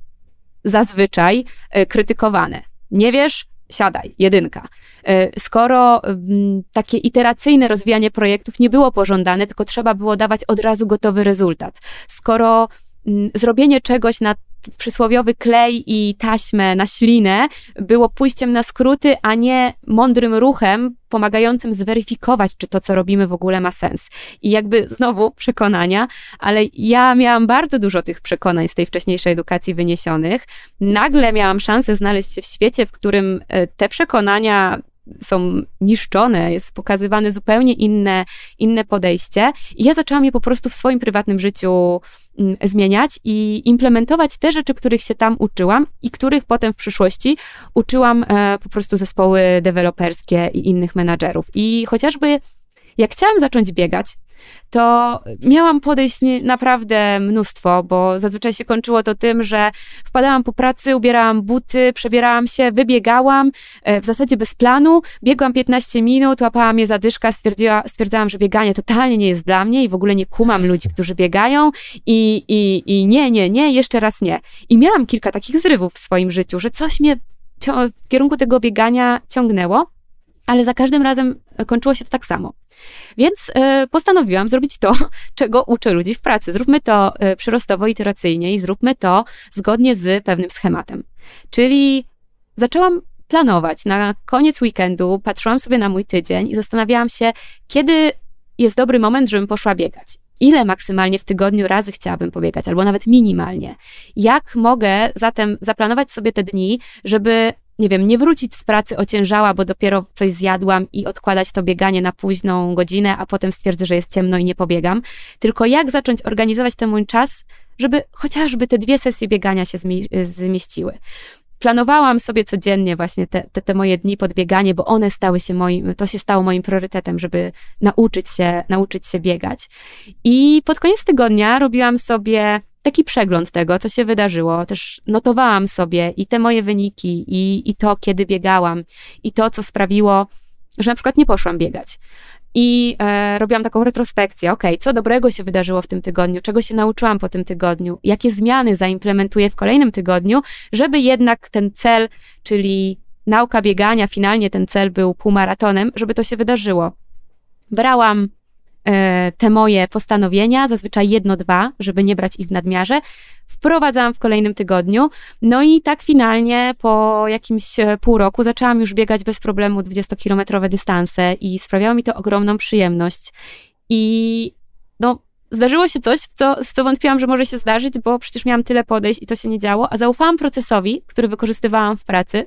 zazwyczaj e, krytykowane. Nie wiesz, siadaj, jedynka. E, skoro mm, takie iteracyjne rozwijanie projektów nie było pożądane, tylko trzeba było dawać od razu gotowy rezultat. Skoro mm, zrobienie czegoś na przysłowiowy klej i taśmę na ślinę było pójściem na skróty, a nie mądrym ruchem pomagającym zweryfikować, czy to, co robimy, w ogóle ma sens. I jakby znowu przekonania, ale ja miałam bardzo dużo tych przekonań z tej wcześniejszej edukacji wyniesionych. Nagle miałam szansę znaleźć się w świecie, w którym e, te przekonania są niszczone, jest pokazywane zupełnie inne, inne podejście. I ja zaczęłam je po prostu w swoim prywatnym życiu mm, zmieniać i implementować te rzeczy, których się tam uczyłam i których potem w przyszłości uczyłam e, po prostu zespoły deweloperskie i innych menadżerów. I chociażby jak chciałam zacząć biegać, to miałam podejść naprawdę mnóstwo, bo zazwyczaj się kończyło to tym, że wpadałam po pracy, ubierałam buty, przebierałam się, wybiegałam, e, w zasadzie bez planu, biegłam 15 minut, łapała mnie zadyszka, stwierdziła, stwierdzałam, że bieganie totalnie nie jest dla mnie i w ogóle nie kumam ludzi, którzy biegają i, i, i nie, nie, nie, jeszcze raz nie. I miałam kilka takich zrywów w swoim życiu, że coś mnie w kierunku tego biegania ciągnęło, ale za każdym razem kończyło się to tak samo. Więc y, postanowiłam zrobić to, [laughs] czego uczę ludzi w pracy. Zróbmy to y, przyrostowo, iteracyjnie i zróbmy to zgodnie z pewnym schematem. Czyli zaczęłam planować na koniec weekendu, patrzyłam sobie na mój tydzień i zastanawiałam się, kiedy jest dobry moment, żebym poszła biegać. Ile maksymalnie w tygodniu razy chciałabym pobiegać, albo nawet minimalnie. Jak mogę zatem zaplanować sobie te dni, żeby nie wiem, nie wrócić z pracy ociężała, bo dopiero coś zjadłam i odkładać to bieganie na późną godzinę, a potem stwierdzę, że jest ciemno i nie pobiegam. Tylko jak zacząć organizować ten mój czas, żeby chociażby te dwie sesje biegania się zmieściły. Planowałam sobie codziennie właśnie te, te, te moje dni podbieganie, bo one stały się moim, to się stało moim priorytetem, żeby nauczyć się, nauczyć się biegać. I pod koniec tygodnia robiłam sobie taki przegląd tego, co się wydarzyło. Też notowałam sobie i te moje wyniki, i, i to, kiedy biegałam, i to, co sprawiło, że na przykład nie poszłam biegać. I e, robiłam taką retrospekcję, ok, co dobrego się wydarzyło w tym tygodniu, czego się nauczyłam po tym tygodniu, jakie zmiany zaimplementuję w kolejnym tygodniu, żeby jednak ten cel, czyli nauka biegania, finalnie ten cel był półmaratonem, żeby to się wydarzyło. Brałam te moje postanowienia, zazwyczaj jedno, dwa, żeby nie brać ich w nadmiarze, wprowadzałam w kolejnym tygodniu. No i tak finalnie po jakimś e, pół roku zaczęłam już biegać bez problemu 20-kilometrowe dystanse i sprawiało mi to ogromną przyjemność. I no, zdarzyło się coś, w co, w co wątpiłam, że może się zdarzyć, bo przecież miałam tyle podejść i to się nie działo, a zaufałam procesowi, który wykorzystywałam w pracy.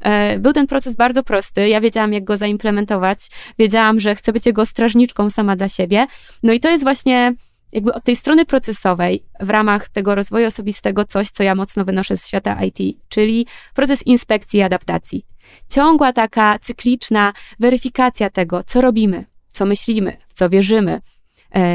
E, był ten proces bardzo prosty, ja wiedziałam, jak go zaimplementować, wiedziałam, że chcę być jego strażniczką sama dla siebie. No i to jest właśnie jakby od tej strony procesowej w ramach tego rozwoju osobistego coś, co ja mocno wynoszę z świata IT, czyli proces inspekcji i adaptacji. Ciągła taka cykliczna weryfikacja tego, co robimy, co myślimy, w co wierzymy,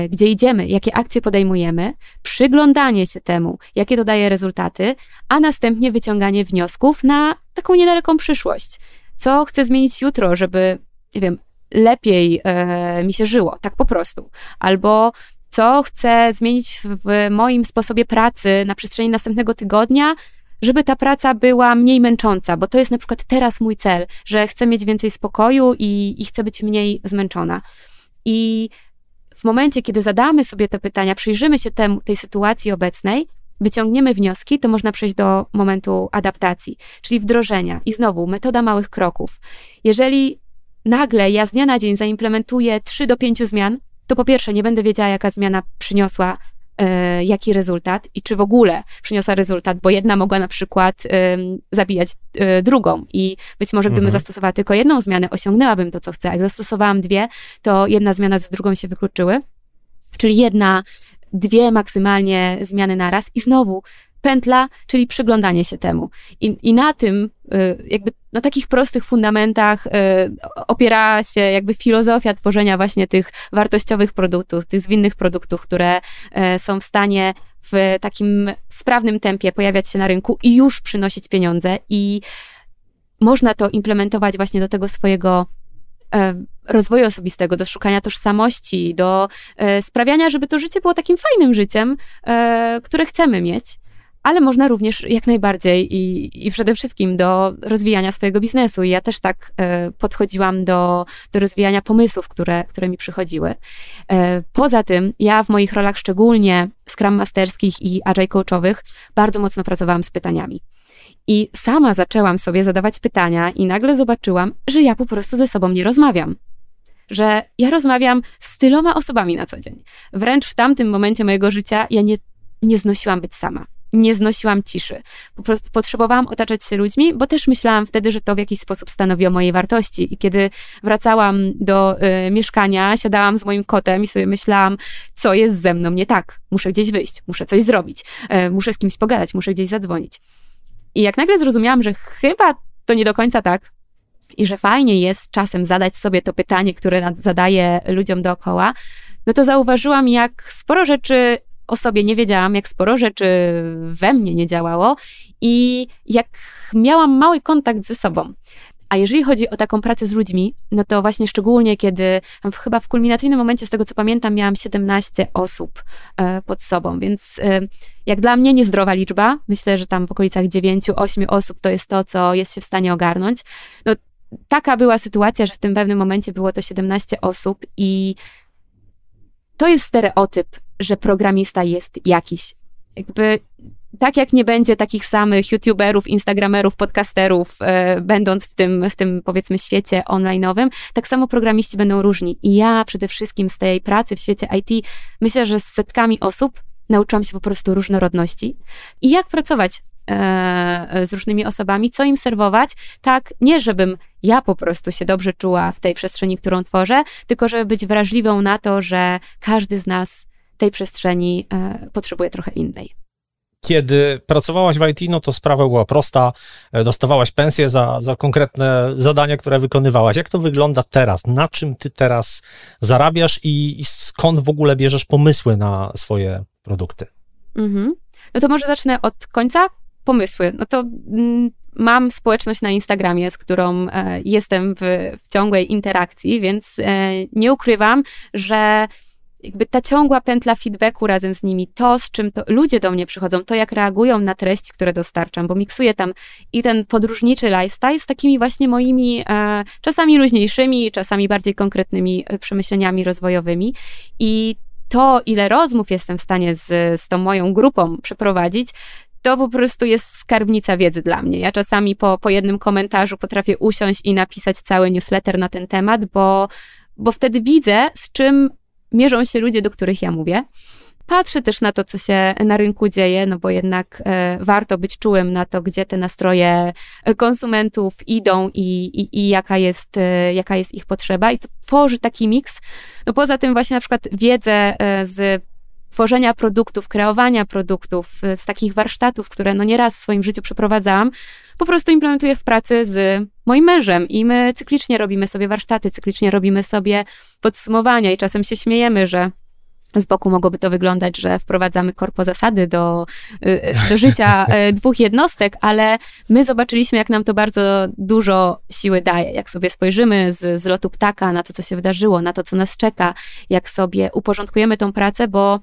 gdzie idziemy, jakie akcje podejmujemy, przyglądanie się temu, jakie to daje rezultaty, a następnie wyciąganie wniosków na taką niedaleką przyszłość. Co chcę zmienić jutro, żeby, nie wiem, lepiej e, mi się żyło, tak po prostu. Albo co chcę zmienić w moim sposobie pracy na przestrzeni następnego tygodnia, żeby ta praca była mniej męcząca, bo to jest na przykład teraz mój cel, że chcę mieć więcej spokoju i, i chcę być mniej zmęczona. I w momencie, kiedy zadamy sobie te pytania, przyjrzymy się temu, tej sytuacji obecnej, wyciągniemy wnioski, to można przejść do momentu adaptacji, czyli wdrożenia. I znowu, metoda małych kroków. Jeżeli nagle ja z dnia na dzień zaimplementuję 3 do 5 zmian, to po pierwsze nie będę wiedziała, jaka zmiana przyniosła e, jaki rezultat i czy w ogóle przyniosła rezultat, bo jedna mogła na przykład e, zabijać e, drugą i być może gdybym mhm. zastosowała tylko jedną zmianę, osiągnęłabym to, co chcę. Jak zastosowałam dwie, to jedna zmiana z drugą się wykluczyły. Czyli jedna, dwie maksymalnie zmiany naraz i znowu pętla, czyli przyglądanie się temu. I, i na tym, y, jakby na takich prostych fundamentach y, opiera się jakby filozofia tworzenia właśnie tych wartościowych produktów, tych zwinnych produktów, które y, są w stanie w takim sprawnym tempie pojawiać się na rynku i już przynosić pieniądze i można to implementować właśnie do tego swojego rozwoju osobistego, do szukania tożsamości, do sprawiania, żeby to życie było takim fajnym życiem, które chcemy mieć ale można również jak najbardziej i, i przede wszystkim do rozwijania swojego biznesu. I ja też tak e, podchodziłam do, do rozwijania pomysłów, które, które mi przychodziły. E, poza tym, ja w moich rolach, szczególnie Scrum Masterskich i Agile Coachowych, bardzo mocno pracowałam z pytaniami. I sama zaczęłam sobie zadawać pytania, i nagle zobaczyłam, że ja po prostu ze sobą nie rozmawiam że ja rozmawiam z tyloma osobami na co dzień. Wręcz w tamtym momencie mojego życia ja nie, nie znosiłam być sama nie znosiłam ciszy. Po prostu potrzebowałam otaczać się ludźmi, bo też myślałam wtedy, że to w jakiś sposób stanowi o mojej wartości. I kiedy wracałam do y, mieszkania, siadałam z moim kotem i sobie myślałam, co jest ze mną nie tak. Muszę gdzieś wyjść, muszę coś zrobić, y, muszę z kimś pogadać, muszę gdzieś zadzwonić. I jak nagle zrozumiałam, że chyba to nie do końca tak, i że fajnie jest czasem zadać sobie to pytanie, które zadaję ludziom dookoła, no to zauważyłam, jak sporo rzeczy o sobie nie wiedziałam, jak sporo rzeczy we mnie nie działało i jak miałam mały kontakt ze sobą. A jeżeli chodzi o taką pracę z ludźmi, no to właśnie szczególnie kiedy chyba w kulminacyjnym momencie, z tego co pamiętam, miałam 17 osób e, pod sobą, więc e, jak dla mnie niezdrowa liczba, myślę, że tam w okolicach 9-8 osób to jest to, co jest się w stanie ogarnąć. No, taka była sytuacja, że w tym pewnym momencie było to 17 osób i to jest stereotyp, że programista jest jakiś. Jakby tak jak nie będzie takich samych youtuberów, instagramerów, podcasterów, e, będąc w tym, w tym powiedzmy świecie online'owym, tak samo programiści będą różni. I ja przede wszystkim z tej pracy w świecie IT myślę, że z setkami osób nauczyłam się po prostu różnorodności i jak pracować E, z różnymi osobami, co im serwować, tak nie żebym ja po prostu się dobrze czuła w tej przestrzeni, którą tworzę, tylko żeby być wrażliwą na to, że każdy z nas tej przestrzeni e, potrzebuje trochę innej. Kiedy pracowałaś w IT, no to sprawa była prosta, e, dostawałaś pensję za, za konkretne zadania, które wykonywałaś. Jak to wygląda teraz? Na czym ty teraz zarabiasz i, i skąd w ogóle bierzesz pomysły na swoje produkty? Mhm. No to może zacznę od końca pomysły. No to mm, mam społeczność na Instagramie, z którą e, jestem w, w ciągłej interakcji, więc nie ukrywam, że jakby ta ciągła pętla feedbacku razem z nimi, to z czym to ludzie do mnie przychodzą, to jak reagują na treści, które dostarczam, bo miksuję tam i ten podróżniczy lifestyle z takimi właśnie moimi e, czasami luźniejszymi, czasami bardziej konkretnymi e, przemyśleniami rozwojowymi i to, ile rozmów jestem w stanie z, z tą moją grupą przeprowadzić, to po prostu jest skarbnica wiedzy dla mnie. Ja czasami po, po jednym komentarzu potrafię usiąść i napisać cały newsletter na ten temat, bo, bo wtedy widzę, z czym mierzą się ludzie, do których ja mówię. Patrzę też na to, co się na rynku dzieje, no bo jednak e, warto być czułym na to, gdzie te nastroje konsumentów idą i, i, i jaka, jest, e, jaka jest ich potrzeba. I to tworzy taki miks. No poza tym właśnie na przykład wiedzę e, z tworzenia produktów, kreowania produktów, z takich warsztatów, które no nieraz w swoim życiu przeprowadzałam, po prostu implementuję w pracy z moim mężem i my cyklicznie robimy sobie warsztaty, cyklicznie robimy sobie podsumowania i czasem się śmiejemy, że z boku mogłoby to wyglądać, że wprowadzamy korpo zasady do, y, do życia [laughs] y, dwóch jednostek, ale my zobaczyliśmy, jak nam to bardzo dużo siły daje. Jak sobie spojrzymy z, z lotu ptaka na to, co się wydarzyło, na to, co nas czeka, jak sobie uporządkujemy tą pracę, bo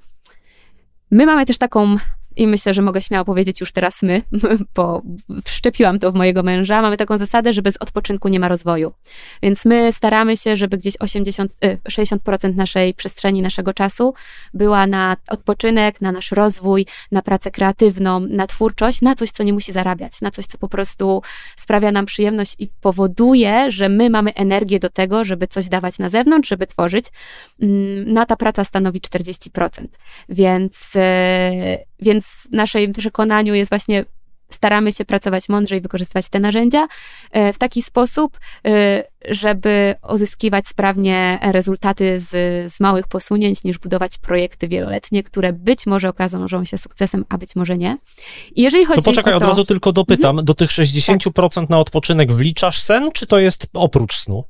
my mamy też taką i myślę, że mogę śmiało powiedzieć już teraz my, [laughs] bo wszczepiłam to w mojego męża. Mamy taką zasadę, że bez odpoczynku nie ma rozwoju. Więc my staramy się, żeby gdzieś 80, 60% y, naszej przestrzeni, naszego czasu była na odpoczynek, na nasz rozwój, na pracę kreatywną, na twórczość, na coś, co nie musi zarabiać, na coś, co po prostu sprawia nam przyjemność i powoduje, że my mamy energię do tego, żeby coś dawać na zewnątrz, żeby tworzyć. Mm, no a ta praca stanowi 40%. Więc, y, więc w naszym przekonaniu jest właśnie staramy się pracować mądrze i wykorzystywać te narzędzia e, w taki sposób, e, żeby uzyskiwać sprawnie rezultaty z, z małych posunięć, niż budować projekty wieloletnie, które być może okażą się sukcesem, a być może nie. I jeżeli chodzi to poczekaj, o to... od razu tylko dopytam, mhm. do tych 60% tak. na odpoczynek wliczasz sen, czy to jest oprócz snu?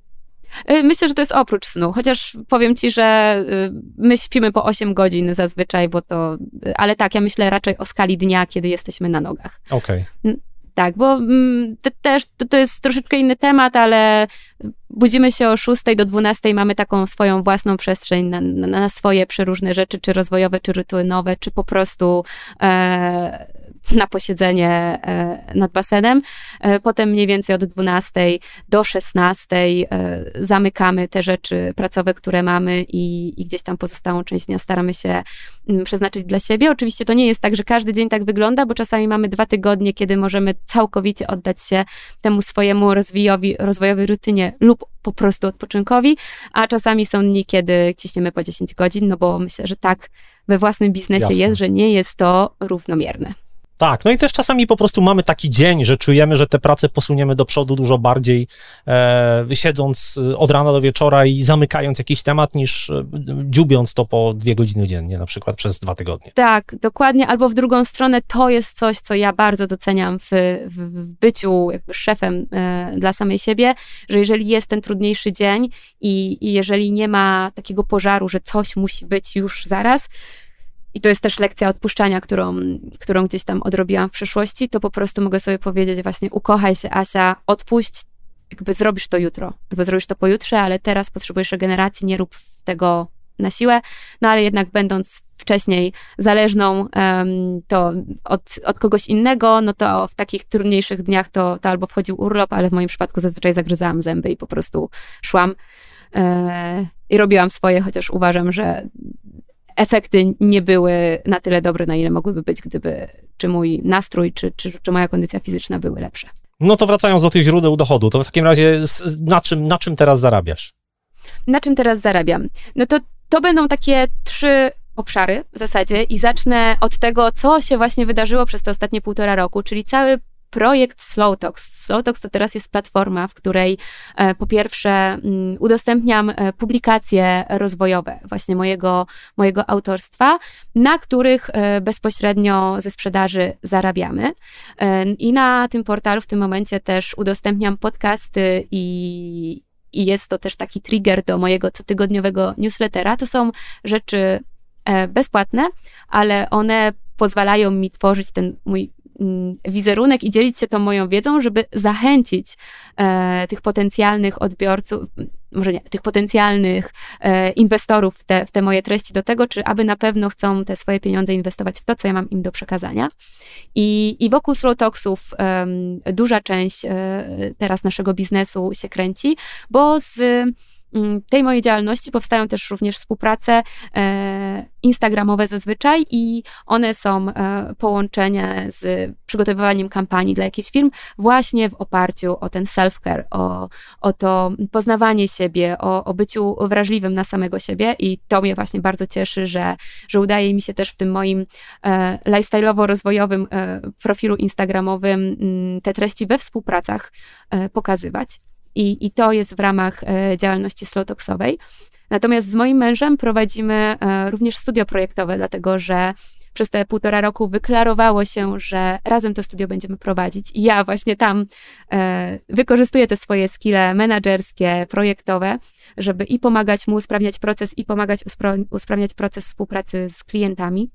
Y, myślę, że to jest oprócz snu, chociaż powiem ci, że y, my śpimy po 8 godzin zazwyczaj, bo to, y, ale tak, ja myślę raczej o skali dnia, kiedy jesteśmy na nogach. Okej. Okay. Tak, bo mm, te, też to, to jest troszeczkę inny temat, ale budzimy się o 6 do 12, mamy taką swoją własną przestrzeń na, na, na swoje przeróżne rzeczy, czy rozwojowe, czy rytułowe, czy po prostu e, na posiedzenie e, nad basenem. E, potem mniej więcej od 12 do 16 e, zamykamy te rzeczy pracowe, które mamy i, i gdzieś tam pozostałą część dnia staramy się mm, przeznaczyć dla siebie. Oczywiście to nie jest tak, że każdy dzień tak wygląda, bo czasami mamy dwa tygodnie, kiedy możemy całkowicie oddać się temu swojemu rozwojowi, rozwojowej rutynie lub po prostu odpoczynkowi, a czasami są dni, kiedy ciśniemy po 10 godzin, no bo myślę, że tak we własnym biznesie Jasne. jest, że nie jest to równomierne. Tak, no i też czasami po prostu mamy taki dzień, że czujemy, że te prace posuniemy do przodu dużo bardziej, e, siedząc e, od rana do wieczora i zamykając jakiś temat, niż e, dziubiąc to po dwie godziny dziennie, na przykład przez dwa tygodnie. Tak, dokładnie, albo w drugą stronę to jest coś, co ja bardzo doceniam w, w, w byciu szefem e, dla samej siebie, że jeżeli jest ten trudniejszy dzień i, i jeżeli nie ma takiego pożaru, że coś musi być już zaraz, i to jest też lekcja odpuszczania, którą, którą gdzieś tam odrobiłam w przeszłości, to po prostu mogę sobie powiedzieć właśnie ukochaj się Asia, odpuść, jakby zrobisz to jutro, albo zrobisz to pojutrze, ale teraz potrzebujesz regeneracji, nie rób tego na siłę, no ale jednak będąc wcześniej zależną um, to od, od kogoś innego, no to w takich trudniejszych dniach to, to albo wchodził urlop, ale w moim przypadku zazwyczaj zagryzałam zęby i po prostu szłam e, i robiłam swoje, chociaż uważam, że efekty nie były na tyle dobre, na ile mogłyby być, gdyby czy mój nastrój, czy, czy, czy moja kondycja fizyczna były lepsze. No to wracając do tych źródeł dochodu, to w takim razie na czym, na czym teraz zarabiasz? Na czym teraz zarabiam? No to, to będą takie trzy obszary w zasadzie i zacznę od tego, co się właśnie wydarzyło przez te ostatnie półtora roku, czyli cały projekt Slowtalks. Slowtalks to teraz jest platforma, w której e, po pierwsze mm, udostępniam e, publikacje rozwojowe właśnie mojego, mojego autorstwa, na których e, bezpośrednio ze sprzedaży zarabiamy. I na tym portalu w tym momencie też udostępniam podcasty i, i jest to też taki trigger do mojego cotygodniowego newslettera. To są rzeczy bezpłatne, ale one pozwalają mi tworzyć ten mój wizerunek i dzielić się tą moją wiedzą, żeby zachęcić e, tych potencjalnych odbiorców, może nie, tych potencjalnych e, inwestorów w te, w te moje treści do tego, czy aby na pewno chcą te swoje pieniądze inwestować w to, co ja mam im do przekazania. I, i wokół Slow Talksów e, duża część teraz naszego biznesu się kręci, bo z Mm, tej mojej działalności powstają też również współprace e, instagramowe zazwyczaj i one są e, połączenie z przygotowywaniem kampanii dla jakichś firm właśnie w oparciu o ten self-care, o, o to poznawanie siebie, o, o byciu wrażliwym na samego siebie i to mnie właśnie bardzo cieszy, że, że udaje mi się też w tym moim e, lifestyle'owo-rozwojowym profilu instagramowym mm, te treści we współpracach pokazywać i, i to jest w ramach e, działalności slotoksowej. Natomiast z moim mężem prowadzimy również studio projektowe, dlatego że przez te półtora roku wyklarowało się, że razem to studio będziemy prowadzić. I ja właśnie tam e, wykorzystuję te swoje skille menedżerskie, projektowe, żeby i pomagać mu usprawniać proces, i pomagać usprawniać proces współpracy z klientami.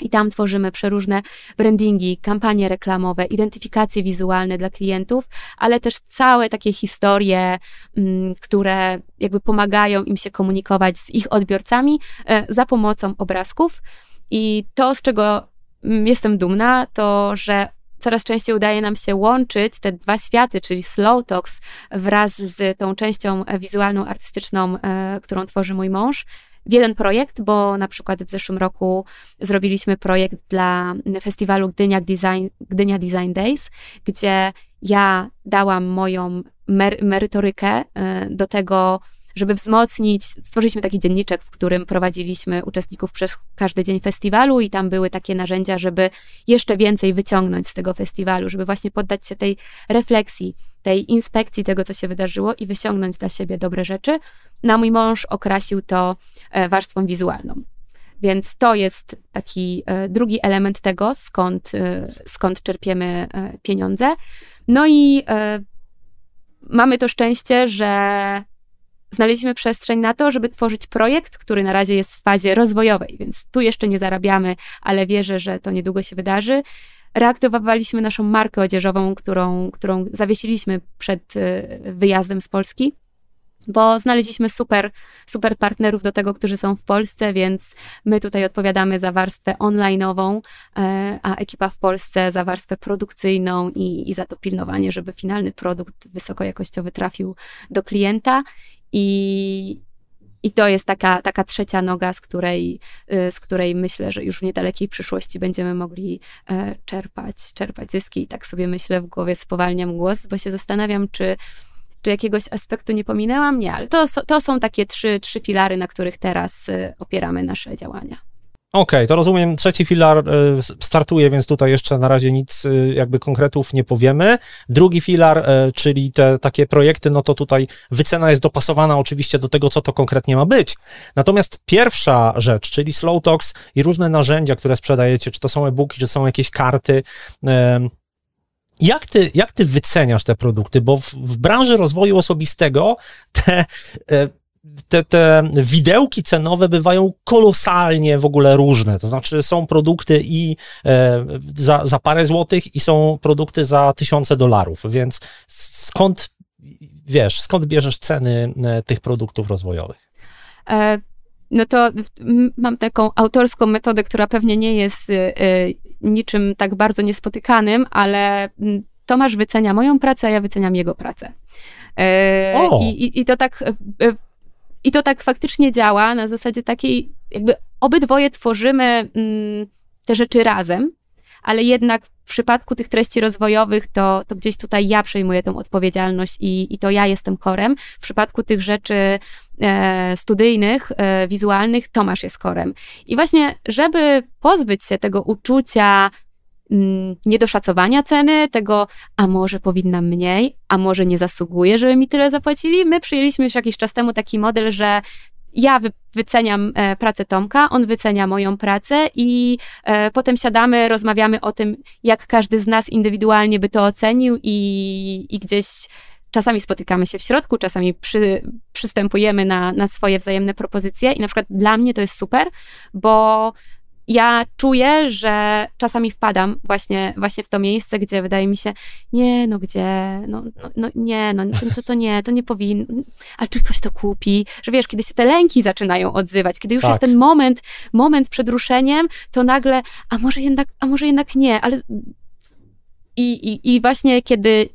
I tam tworzymy przeróżne brandingi, kampanie reklamowe, identyfikacje wizualne dla klientów, ale też całe takie historie, mm, które jakby pomagają im się komunikować z ich odbiorcami e, za pomocą obrazków. I to, z czego mm, jestem dumna, to że coraz częściej udaje nam się łączyć te dwa światy, czyli slow talks wraz z tą częścią wizualną, artystyczną, e, którą tworzy mój mąż w jeden projekt, bo na przykład w zeszłym roku zrobiliśmy projekt dla festiwalu Gdynia Design, Gdynia Design Days, gdzie ja dałam moją mer merytorykę e, do tego, żeby wzmocnić, stworzyliśmy taki dzienniczek, w którym prowadziliśmy uczestników przez każdy dzień festiwalu i tam były takie narzędzia, żeby jeszcze więcej wyciągnąć z tego festiwalu, żeby właśnie poddać się tej refleksji, tej inspekcji tego, co się wydarzyło i wyciągnąć dla siebie dobre rzeczy. Na mój mąż okrasił to e, warstwą wizualną. Więc to jest taki e, drugi element tego, skąd, e, skąd czerpiemy pieniądze. No i mamy to szczęście, że znaleźliśmy przestrzeń na to, żeby tworzyć projekt, który na razie jest w fazie rozwojowej, więc tu jeszcze nie zarabiamy, ale wierzę, że to niedługo się wydarzy. Reaktywowaliśmy naszą markę odzieżową, którą, którą zawiesiliśmy przed y, wyjazdem z Polski bo znaleźliśmy super, super partnerów do tego, którzy są w Polsce, więc my tutaj odpowiadamy za warstwę online'ową, e, a ekipa w Polsce za warstwę produkcyjną i, i za to pilnowanie, żeby finalny produkt wysokojakościowy trafił do klienta. I, i to jest taka, taka trzecia noga, z której, y, z której myślę, że już w niedalekiej przyszłości będziemy mogli e, czerpać, czerpać zyski. I tak sobie myślę w głowie, spowalniam głos, bo się zastanawiam, czy, czy jakiegoś aspektu nie pominęłam. Nie, ale to, to są takie trzy, trzy filary, na których teraz y, opieramy nasze działania. Okej, okay, to rozumiem, trzeci filar e, startuje, więc tutaj jeszcze na razie nic e, jakby konkretów nie powiemy. Drugi filar, e, czyli te takie projekty, no to tutaj wycena jest dopasowana oczywiście do tego, co to konkretnie ma być. Natomiast pierwsza rzecz, czyli Slow Talks i różne narzędzia, które sprzedajecie, czy to są e-booki, czy są jakieś karty, jak ty, jak ty wyceniasz te produkty? Bo w, w branży rozwoju osobistego te te, te widełki cenowe bywają kolosalnie w ogóle różne. To znaczy, są produkty i e, za, za parę złotych, i są produkty za tysiące dolarów. Więc skąd wiesz, skąd bierzesz ceny e, tych produktów rozwojowych? E, no to mam taką autorską metodę, która pewnie nie jest e, niczym tak bardzo niespotykanym, ale Tomasz wycenia moją pracę, a ja wyceniam jego pracę. I, i, I to tak i to tak faktycznie działa na zasadzie takiej, jakby obydwoje tworzymy mm, te rzeczy razem, ale jednak w przypadku tych treści rozwojowych, to, to gdzieś tutaj ja przejmuję tą odpowiedzialność i, i to ja jestem korem. W przypadku tych rzeczy e, studyjnych, e, wizualnych, Tomasz jest korem. I właśnie, żeby pozbyć się tego uczucia niedoszacowania ceny, tego, a może powinnam mniej, a może nie zasługuję, żeby mi tyle zapłacili. My przyjęliśmy już jakiś czas temu taki model, że ja wy, wyceniam e, pracę Tomka, on wycenia moją pracę i e, potem siadamy, rozmawiamy o tym, jak każdy z nas indywidualnie by to ocenił i, i gdzieś czasami spotykamy się w środku, czasami przy, przystępujemy na, na swoje wzajemne propozycje i na przykład dla mnie to jest super, bo ja czuję, że czasami wpadam właśnie, właśnie w to miejsce, gdzie wydaje mi się, nie, no gdzie, no, no, no nie, no to, to nie, to nie powinno, ale czy ktoś to kupi? Że wiesz, kiedy się te lęki zaczynają odzywać, kiedy już tak. jest ten moment, moment przed ruszeniem, to nagle, a może jednak, a może jednak nie, ale i, i, i właśnie kiedy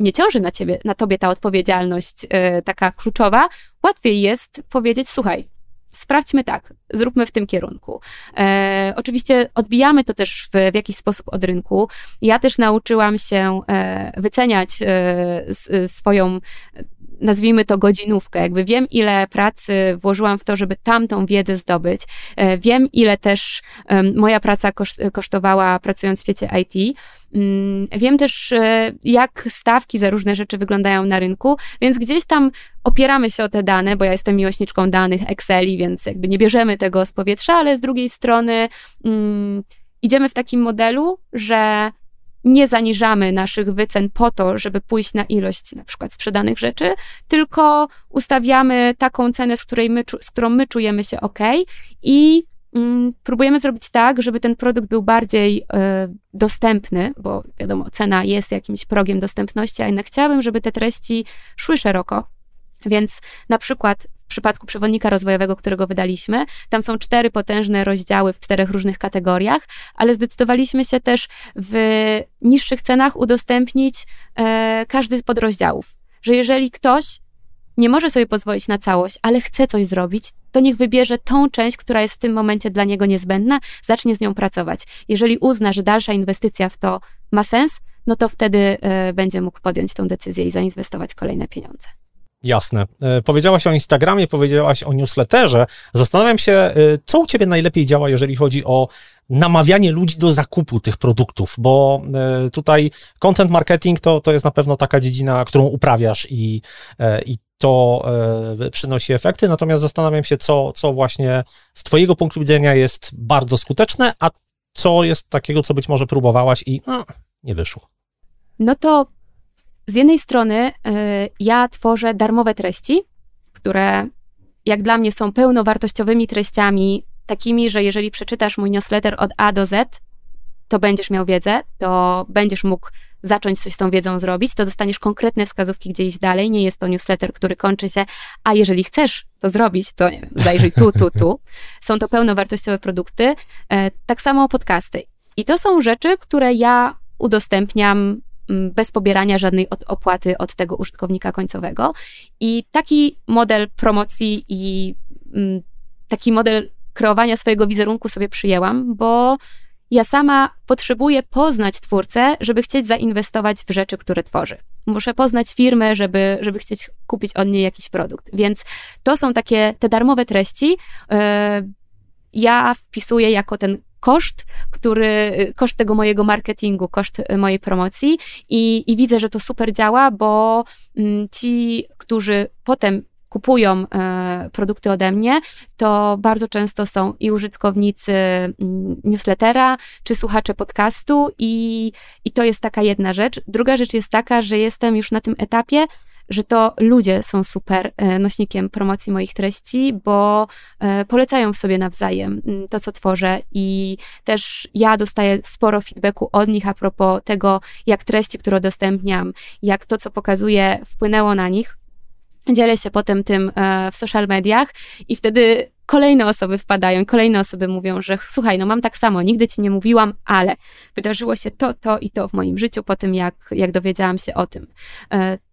nie ciąży na ciebie, na tobie ta odpowiedzialność yy, taka kluczowa, łatwiej jest powiedzieć, słuchaj, sprawdźmy tak, zróbmy w tym kierunku. E, oczywiście odbijamy to też w, w, jakiś sposób od rynku. Ja też nauczyłam się e, wyceniać e, s, swoją nazwijmy to godzinówkę. Jakby wiem, ile pracy włożyłam w to, żeby tamtą wiedzę zdobyć. E, wiem, ile też moja praca kosztowała pracując w świecie IT. Mm, wiem też, e, jak stawki za różne rzeczy wyglądają na rynku, więc gdzieś tam opieramy się o te dane, bo ja jestem miłośniczką danych Exceli, więc jakby nie bierzemy tego z powietrza, ale z drugiej strony mm, idziemy w takim modelu, że nie zaniżamy naszych wycen po to, żeby pójść na ilość na przykład sprzedanych rzeczy, tylko ustawiamy taką cenę, z, której my, z którą my czujemy się ok i mm, próbujemy zrobić tak, żeby ten produkt był bardziej y, dostępny, bo wiadomo, cena jest jakimś progiem dostępności, a jednak chciałabym, żeby te treści szły szeroko. Więc na przykład przypadku przewodnika rozwojowego, którego wydaliśmy, tam są cztery potężne rozdziały w czterech różnych kategoriach, ale zdecydowaliśmy się też w niższych cenach udostępnić e, każdy z podrozdziałów. Że jeżeli ktoś nie może sobie pozwolić na całość, ale chce coś zrobić, to niech wybierze tą część, która jest w tym momencie dla niego niezbędna, zacznie z nią pracować. Jeżeli uzna, że dalsza inwestycja w to ma sens, no to wtedy e, będzie mógł podjąć tą decyzję i zainwestować kolejne pieniądze. Jasne. E, powiedziałaś o Instagramie, powiedziałaś o newsletterze. Zastanawiam się, e, co u ciebie najlepiej działa, jeżeli chodzi o namawianie ludzi do zakupu tych produktów, bo e, tutaj content marketing to, to jest na pewno taka dziedzina, którą uprawiasz i, i to przynosi efekty, natomiast zastanawiam się, co, co właśnie z twojego punktu widzenia jest bardzo skuteczne, a co jest takiego, co być może próbowałaś i no, nie wyszło. No to z jednej strony y, ja tworzę darmowe treści, które jak dla mnie są pełnowartościowymi treściami, takimi, że jeżeli przeczytasz mój newsletter od A do Z, to będziesz miał wiedzę, to będziesz mógł zacząć coś z tą wiedzą zrobić, to dostaniesz konkretne wskazówki, gdzie iść dalej. Nie jest to newsletter, który kończy się, a jeżeli chcesz to zrobić, to nie wiem, zajrzyj tu, tu, tu. [laughs] Są to pełnowartościowe produkty. E, tak samo podcasty. I to są rzeczy, które ja udostępniam bez pobierania żadnej opłaty od tego użytkownika końcowego. I taki model promocji i mm, taki model kreowania swojego wizerunku sobie przyjęłam, bo ja sama potrzebuję poznać twórcę, żeby chcieć zainwestować w rzeczy, które tworzy. Muszę poznać firmę, żeby, żeby chcieć kupić od niej jakiś produkt. Więc to są takie te darmowe treści. E, ja wpisuję jako ten koszt, który, koszt tego mojego marketingu, koszt mojej promocji i, i widzę, że to super działa, bo mm, ci, którzy potem kupują e, produkty ode mnie, to bardzo często są i użytkownicy mm, newslettera, czy słuchacze podcastu, i, i to jest taka jedna rzecz. Druga rzecz jest taka, że jestem już na tym etapie, że to ludzie są super e, nośnikiem promocji moich treści, bo e, polecają w sobie nawzajem mm, to, co tworzę i też ja dostaję sporo feedbacku od nich a propos tego, jak treści, które udostępniam, jak to, co pokazuję, wpłynęło na nich. Dzielę się potem tym e, w social mediach i wtedy kolejne osoby wpadają, kolejne osoby mówią, że słuchaj, no mam tak samo, nigdy ci nie mówiłam, ale wydarzyło się to, to i to w moim życiu po tym, jak, jak dowiedziałam się o tym.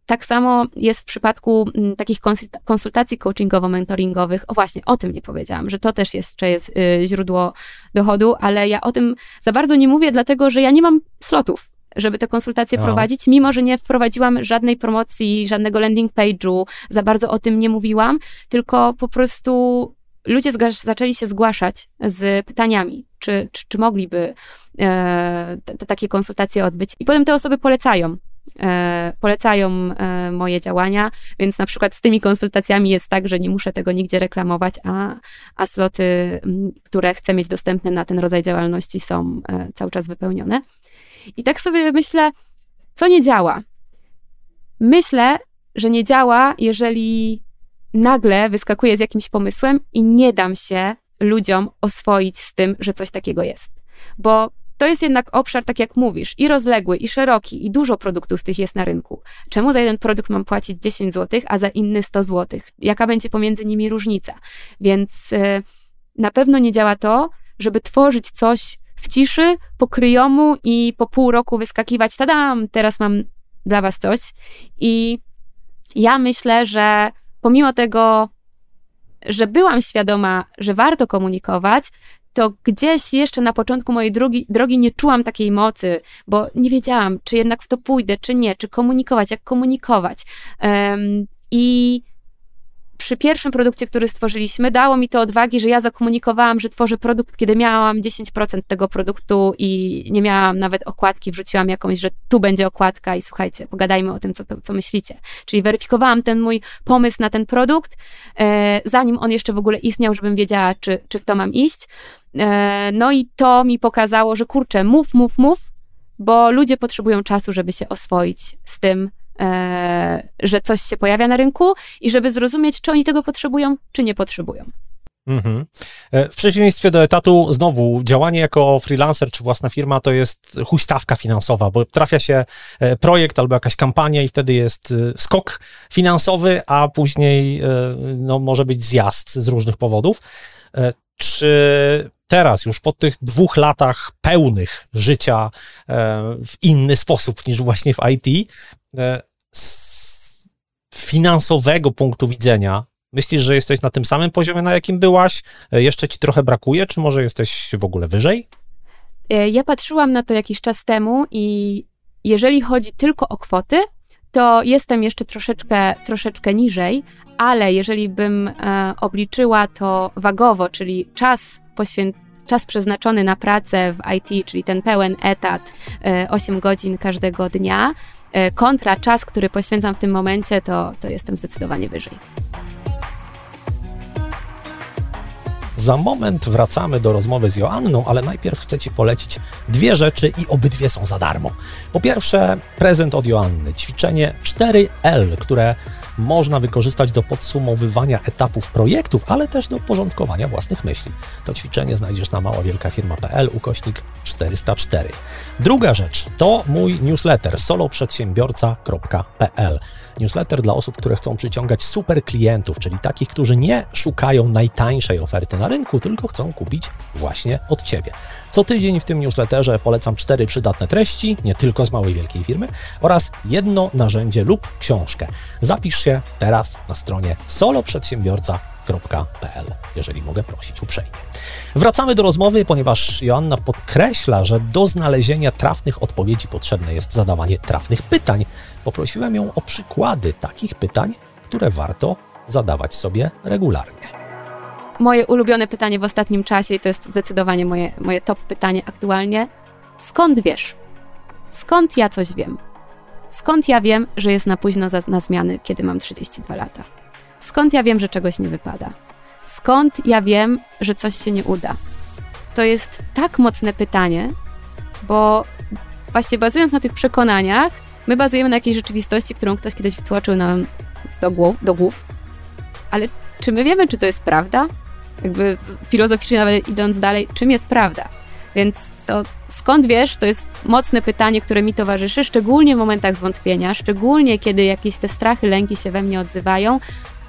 Tak samo jest w przypadku mm, takich konsultacji coachingowo-mentoringowych. O właśnie, o tym nie powiedziałam, że to też jest, jest y, źródło dochodu, ale ja o tym za bardzo nie mówię, dlatego że ja nie mam slotów żeby te konsultacje no. prowadzić, mimo że nie wprowadziłam żadnej promocji, żadnego landing page'u, za bardzo o tym nie mówiłam, tylko po prostu ludzie zaczęli się zgłaszać z pytaniami, czy, czy, czy mogliby e, te, takie konsultacje odbyć. I potem te osoby polecają e, polecają e, moje działania, więc na przykład z tymi konsultacjami jest tak, że nie muszę tego nigdzie reklamować, a, a sloty, które chcę mieć dostępne na ten rodzaj działalności są e, cały czas wypełnione. I tak sobie myślę, co nie działa. Myślę, że nie działa, jeżeli nagle wyskakuję z jakimś pomysłem i nie dam się ludziom oswoić z tym, że coś takiego jest. Bo to jest jednak obszar, tak jak mówisz, i rozległy, i szeroki, i dużo produktów tych jest na rynku. Czemu za jeden produkt mam płacić 10 zł, a za inny 100 zł? Jaka będzie pomiędzy nimi różnica? Więc yy, na pewno nie działa to, żeby tworzyć coś w ciszy, po kryjomu i po pół roku wyskakiwać, tadam, teraz mam dla was coś. I ja myślę, że pomimo tego, że byłam świadoma, że warto komunikować, to gdzieś jeszcze na początku mojej drogi, drogi nie czułam takiej mocy, bo nie wiedziałam, czy jednak w to pójdę, czy nie, czy komunikować, jak komunikować. Um, I przy pierwszym produkcie, który stworzyliśmy, dało mi to odwagi, że ja zakomunikowałam, że tworzę produkt, kiedy miałam 10% tego produktu i nie miałam nawet okładki, wrzuciłam jakąś, że tu będzie okładka i słuchajcie, pogadajmy o tym, co, co myślicie. Czyli weryfikowałam ten mój pomysł na ten produkt, e, zanim on jeszcze w ogóle istniał, żebym wiedziała, czy, czy w to mam iść. E, no i to mi pokazało, że kurczę, mów, mów, mów, bo ludzie potrzebują czasu, żeby się oswoić z tym, że coś się pojawia na rynku i żeby zrozumieć, czy oni tego potrzebują, czy nie potrzebują. Mhm. E, w przeciwieństwie do etatu, znowu działanie jako freelancer czy własna firma to jest huśtawka finansowa, bo trafia się e, projekt albo jakaś kampania i wtedy jest e, skok finansowy, a później no, może być zjazd z różnych powodów. Czy teraz, już po tych dwóch latach pełnych życia w inny sposób niż właśnie w IT, z finansowego punktu widzenia, myślisz, że jesteś na tym samym poziomie, na jakim byłaś? E, jeszcze ci trochę brakuje, czy może jesteś w ogóle wyżej? E, ja patrzyłam na to jakiś czas temu i jeżeli chodzi tylko o kwoty, to jestem jeszcze troszeczkę, troszeczkę niżej, ale jeżeli bym e, obliczyła to wagowo, czyli czas poświęcony, czas przeznaczony na pracę w IT, czyli ten pełen etat, 8 godzin każdego dnia, E, kontra czas, który poświęcam w tym momencie, to, to jestem zdecydowanie wyżej. Za moment wracamy do rozmowy z Joanną, ale najpierw chcę Ci polecić dwie rzeczy i obydwie są za darmo. Po pierwsze, prezent od Joanny, ćwiczenie 4L, które można wykorzystać do podsumowywania etapów projektów, ale też do porządkowania własnych myśli. To ćwiczenie znajdziesz na maławielkafirma.pl ukośnik 404. Druga rzecz to mój newsletter soloprzedsiębiorca.pl. Newsletter dla osób, które chcą przyciągać super klientów, czyli takich, którzy nie szukają najtańszej oferty na rynku, tylko chcą kupić właśnie od Ciebie. Co tydzień w tym newsletterze polecam cztery przydatne treści, nie tylko z małej wielkiej firmy, oraz jedno narzędzie lub książkę. Zapisz się teraz na stronie soloprzedsiębiorca.pl, jeżeli mogę prosić uprzejmie. Wracamy do rozmowy, ponieważ Joanna podkreśla, że do znalezienia trafnych odpowiedzi potrzebne jest zadawanie trafnych pytań. Poprosiłem ją o przykłady takich pytań, które warto zadawać sobie regularnie moje ulubione pytanie w ostatnim czasie, i to jest zdecydowanie moje, moje top pytanie aktualnie. Skąd wiesz? Skąd ja coś wiem? Skąd ja wiem, że jest na późno za, na zmiany, kiedy mam 32 lata? Skąd ja wiem, że czegoś nie wypada? Skąd ja wiem, że coś się nie uda? To jest tak mocne pytanie, bo właśnie bazując na tych przekonaniach, my bazujemy na jakiejś rzeczywistości, którą ktoś kiedyś wtłoczył nam do głów, do głów. Ale czy my wiemy, czy to jest prawda? jakby filozoficznie nawet idąc dalej, czym jest prawda. Więc to skąd wiesz, to jest mocne pytanie, które mi towarzyszy, szczególnie w momentach zwątpienia, szczególnie kiedy jakieś te strachy, lęki się we mnie odzywają.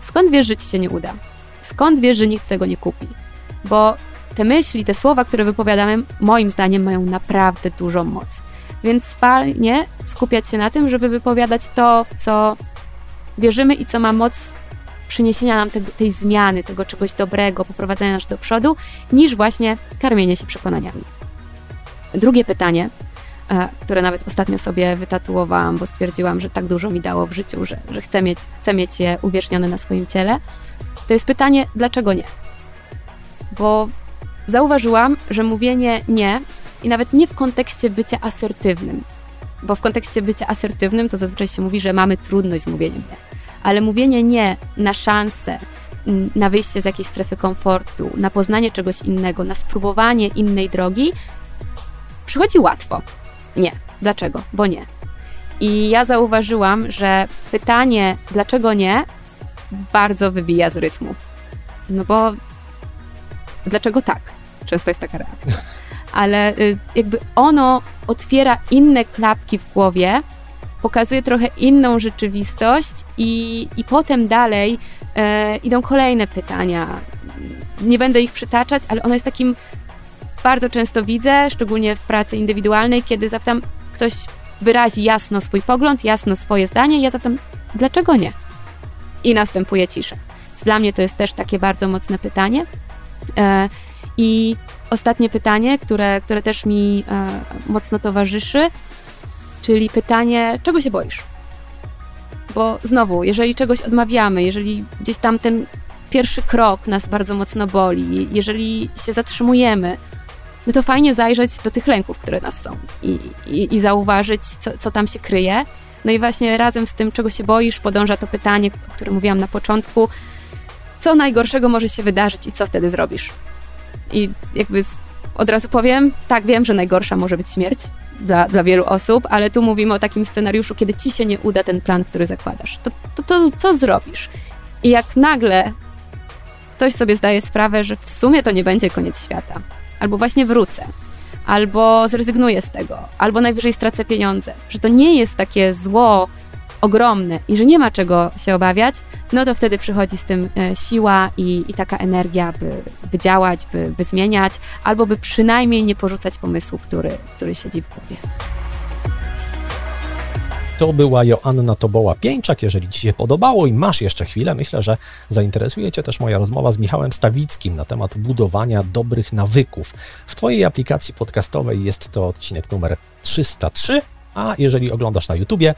Skąd wiesz, że ci się nie uda? Skąd wiesz, że nikt tego nie kupi? Bo te myśli, te słowa, które wypowiadamy, moim zdaniem mają naprawdę dużą moc. Więc fajnie skupiać się na tym, żeby wypowiadać to, w co wierzymy i co ma moc przyniesienia nam te, tej zmiany, tego czegoś dobrego, poprowadzenia nas do przodu, niż właśnie karmienie się przekonaniami. Drugie pytanie, e, które nawet ostatnio sobie wytatuowałam, bo stwierdziłam, że tak dużo mi dało w życiu, że, że chcę, mieć, chcę mieć je uwiecznione na swoim ciele, to jest pytanie, dlaczego nie? Bo zauważyłam, że mówienie nie i nawet nie w kontekście bycia asertywnym, bo w kontekście bycia asertywnym to zazwyczaj się mówi, że mamy trudność z mówieniem nie ale mówienie nie na szansę, na wyjście z jakiejś strefy komfortu, na poznanie czegoś innego, na spróbowanie innej drogi, przychodzi łatwo. Nie. Dlaczego? Bo nie. I ja zauważyłam, że pytanie, dlaczego nie, bardzo wybija z rytmu. No bo dlaczego tak? Często jest taka reakcja. Ale y, jakby ono otwiera inne klapki w głowie, pokazuje trochę inną rzeczywistość i, i potem dalej e, idą kolejne pytania. Nie będę ich przytaczać, ale ono jest takim, bardzo często widzę, szczególnie w pracy indywidualnej, kiedy zapytam, ktoś wyrazi jasno swój pogląd, jasno swoje zdanie, ja zapytam, dlaczego nie? I następuje cisza. Dla mnie to jest też takie bardzo mocne pytanie. E, I ostatnie pytanie, które, które też mi e, mocno towarzyszy, Czyli pytanie, czego się boisz? Bo znowu, jeżeli czegoś odmawiamy, jeżeli gdzieś tam ten pierwszy krok nas bardzo mocno boli, jeżeli się zatrzymujemy, no to fajnie zajrzeć do tych lęków, które nas są i, i, i zauważyć, co, co tam się kryje. No i właśnie razem z tym, czego się boisz, podąża to pytanie, o którym mówiłam na początku, co najgorszego może się wydarzyć i co wtedy zrobisz? I jakby od razu powiem, tak, wiem, że najgorsza może być śmierć dla, dla wielu osób, ale tu mówimy o takim scenariuszu, kiedy ci się nie uda ten plan, który zakładasz. To, to, to co zrobisz? I jak nagle ktoś sobie zdaje sprawę, że w sumie to nie będzie koniec świata, albo właśnie wrócę, albo zrezygnuję z tego, albo najwyżej stracę pieniądze, że to nie jest takie zło ogromne i że nie ma czego się obawiać, no to wtedy przychodzi z tym e, siła i, i taka energia, by, by działać, by, by zmieniać, albo by przynajmniej nie porzucać pomysłu, który, który siedzi w głowie. To była Joanna Toboła-Pieńczak. Jeżeli Ci się podobało i masz jeszcze chwilę, myślę, że zainteresuje Cię też moja rozmowa z Michałem Stawickim na temat budowania dobrych nawyków. W Twojej aplikacji podcastowej jest to odcinek numer 303, a jeżeli oglądasz na YouTubie,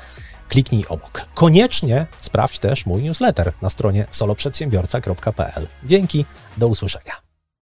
kliknij obok. Koniecznie sprawdź też mój newsletter na stronie soloprzedsiębiorca.pl. Dzięki, do usłyszenia.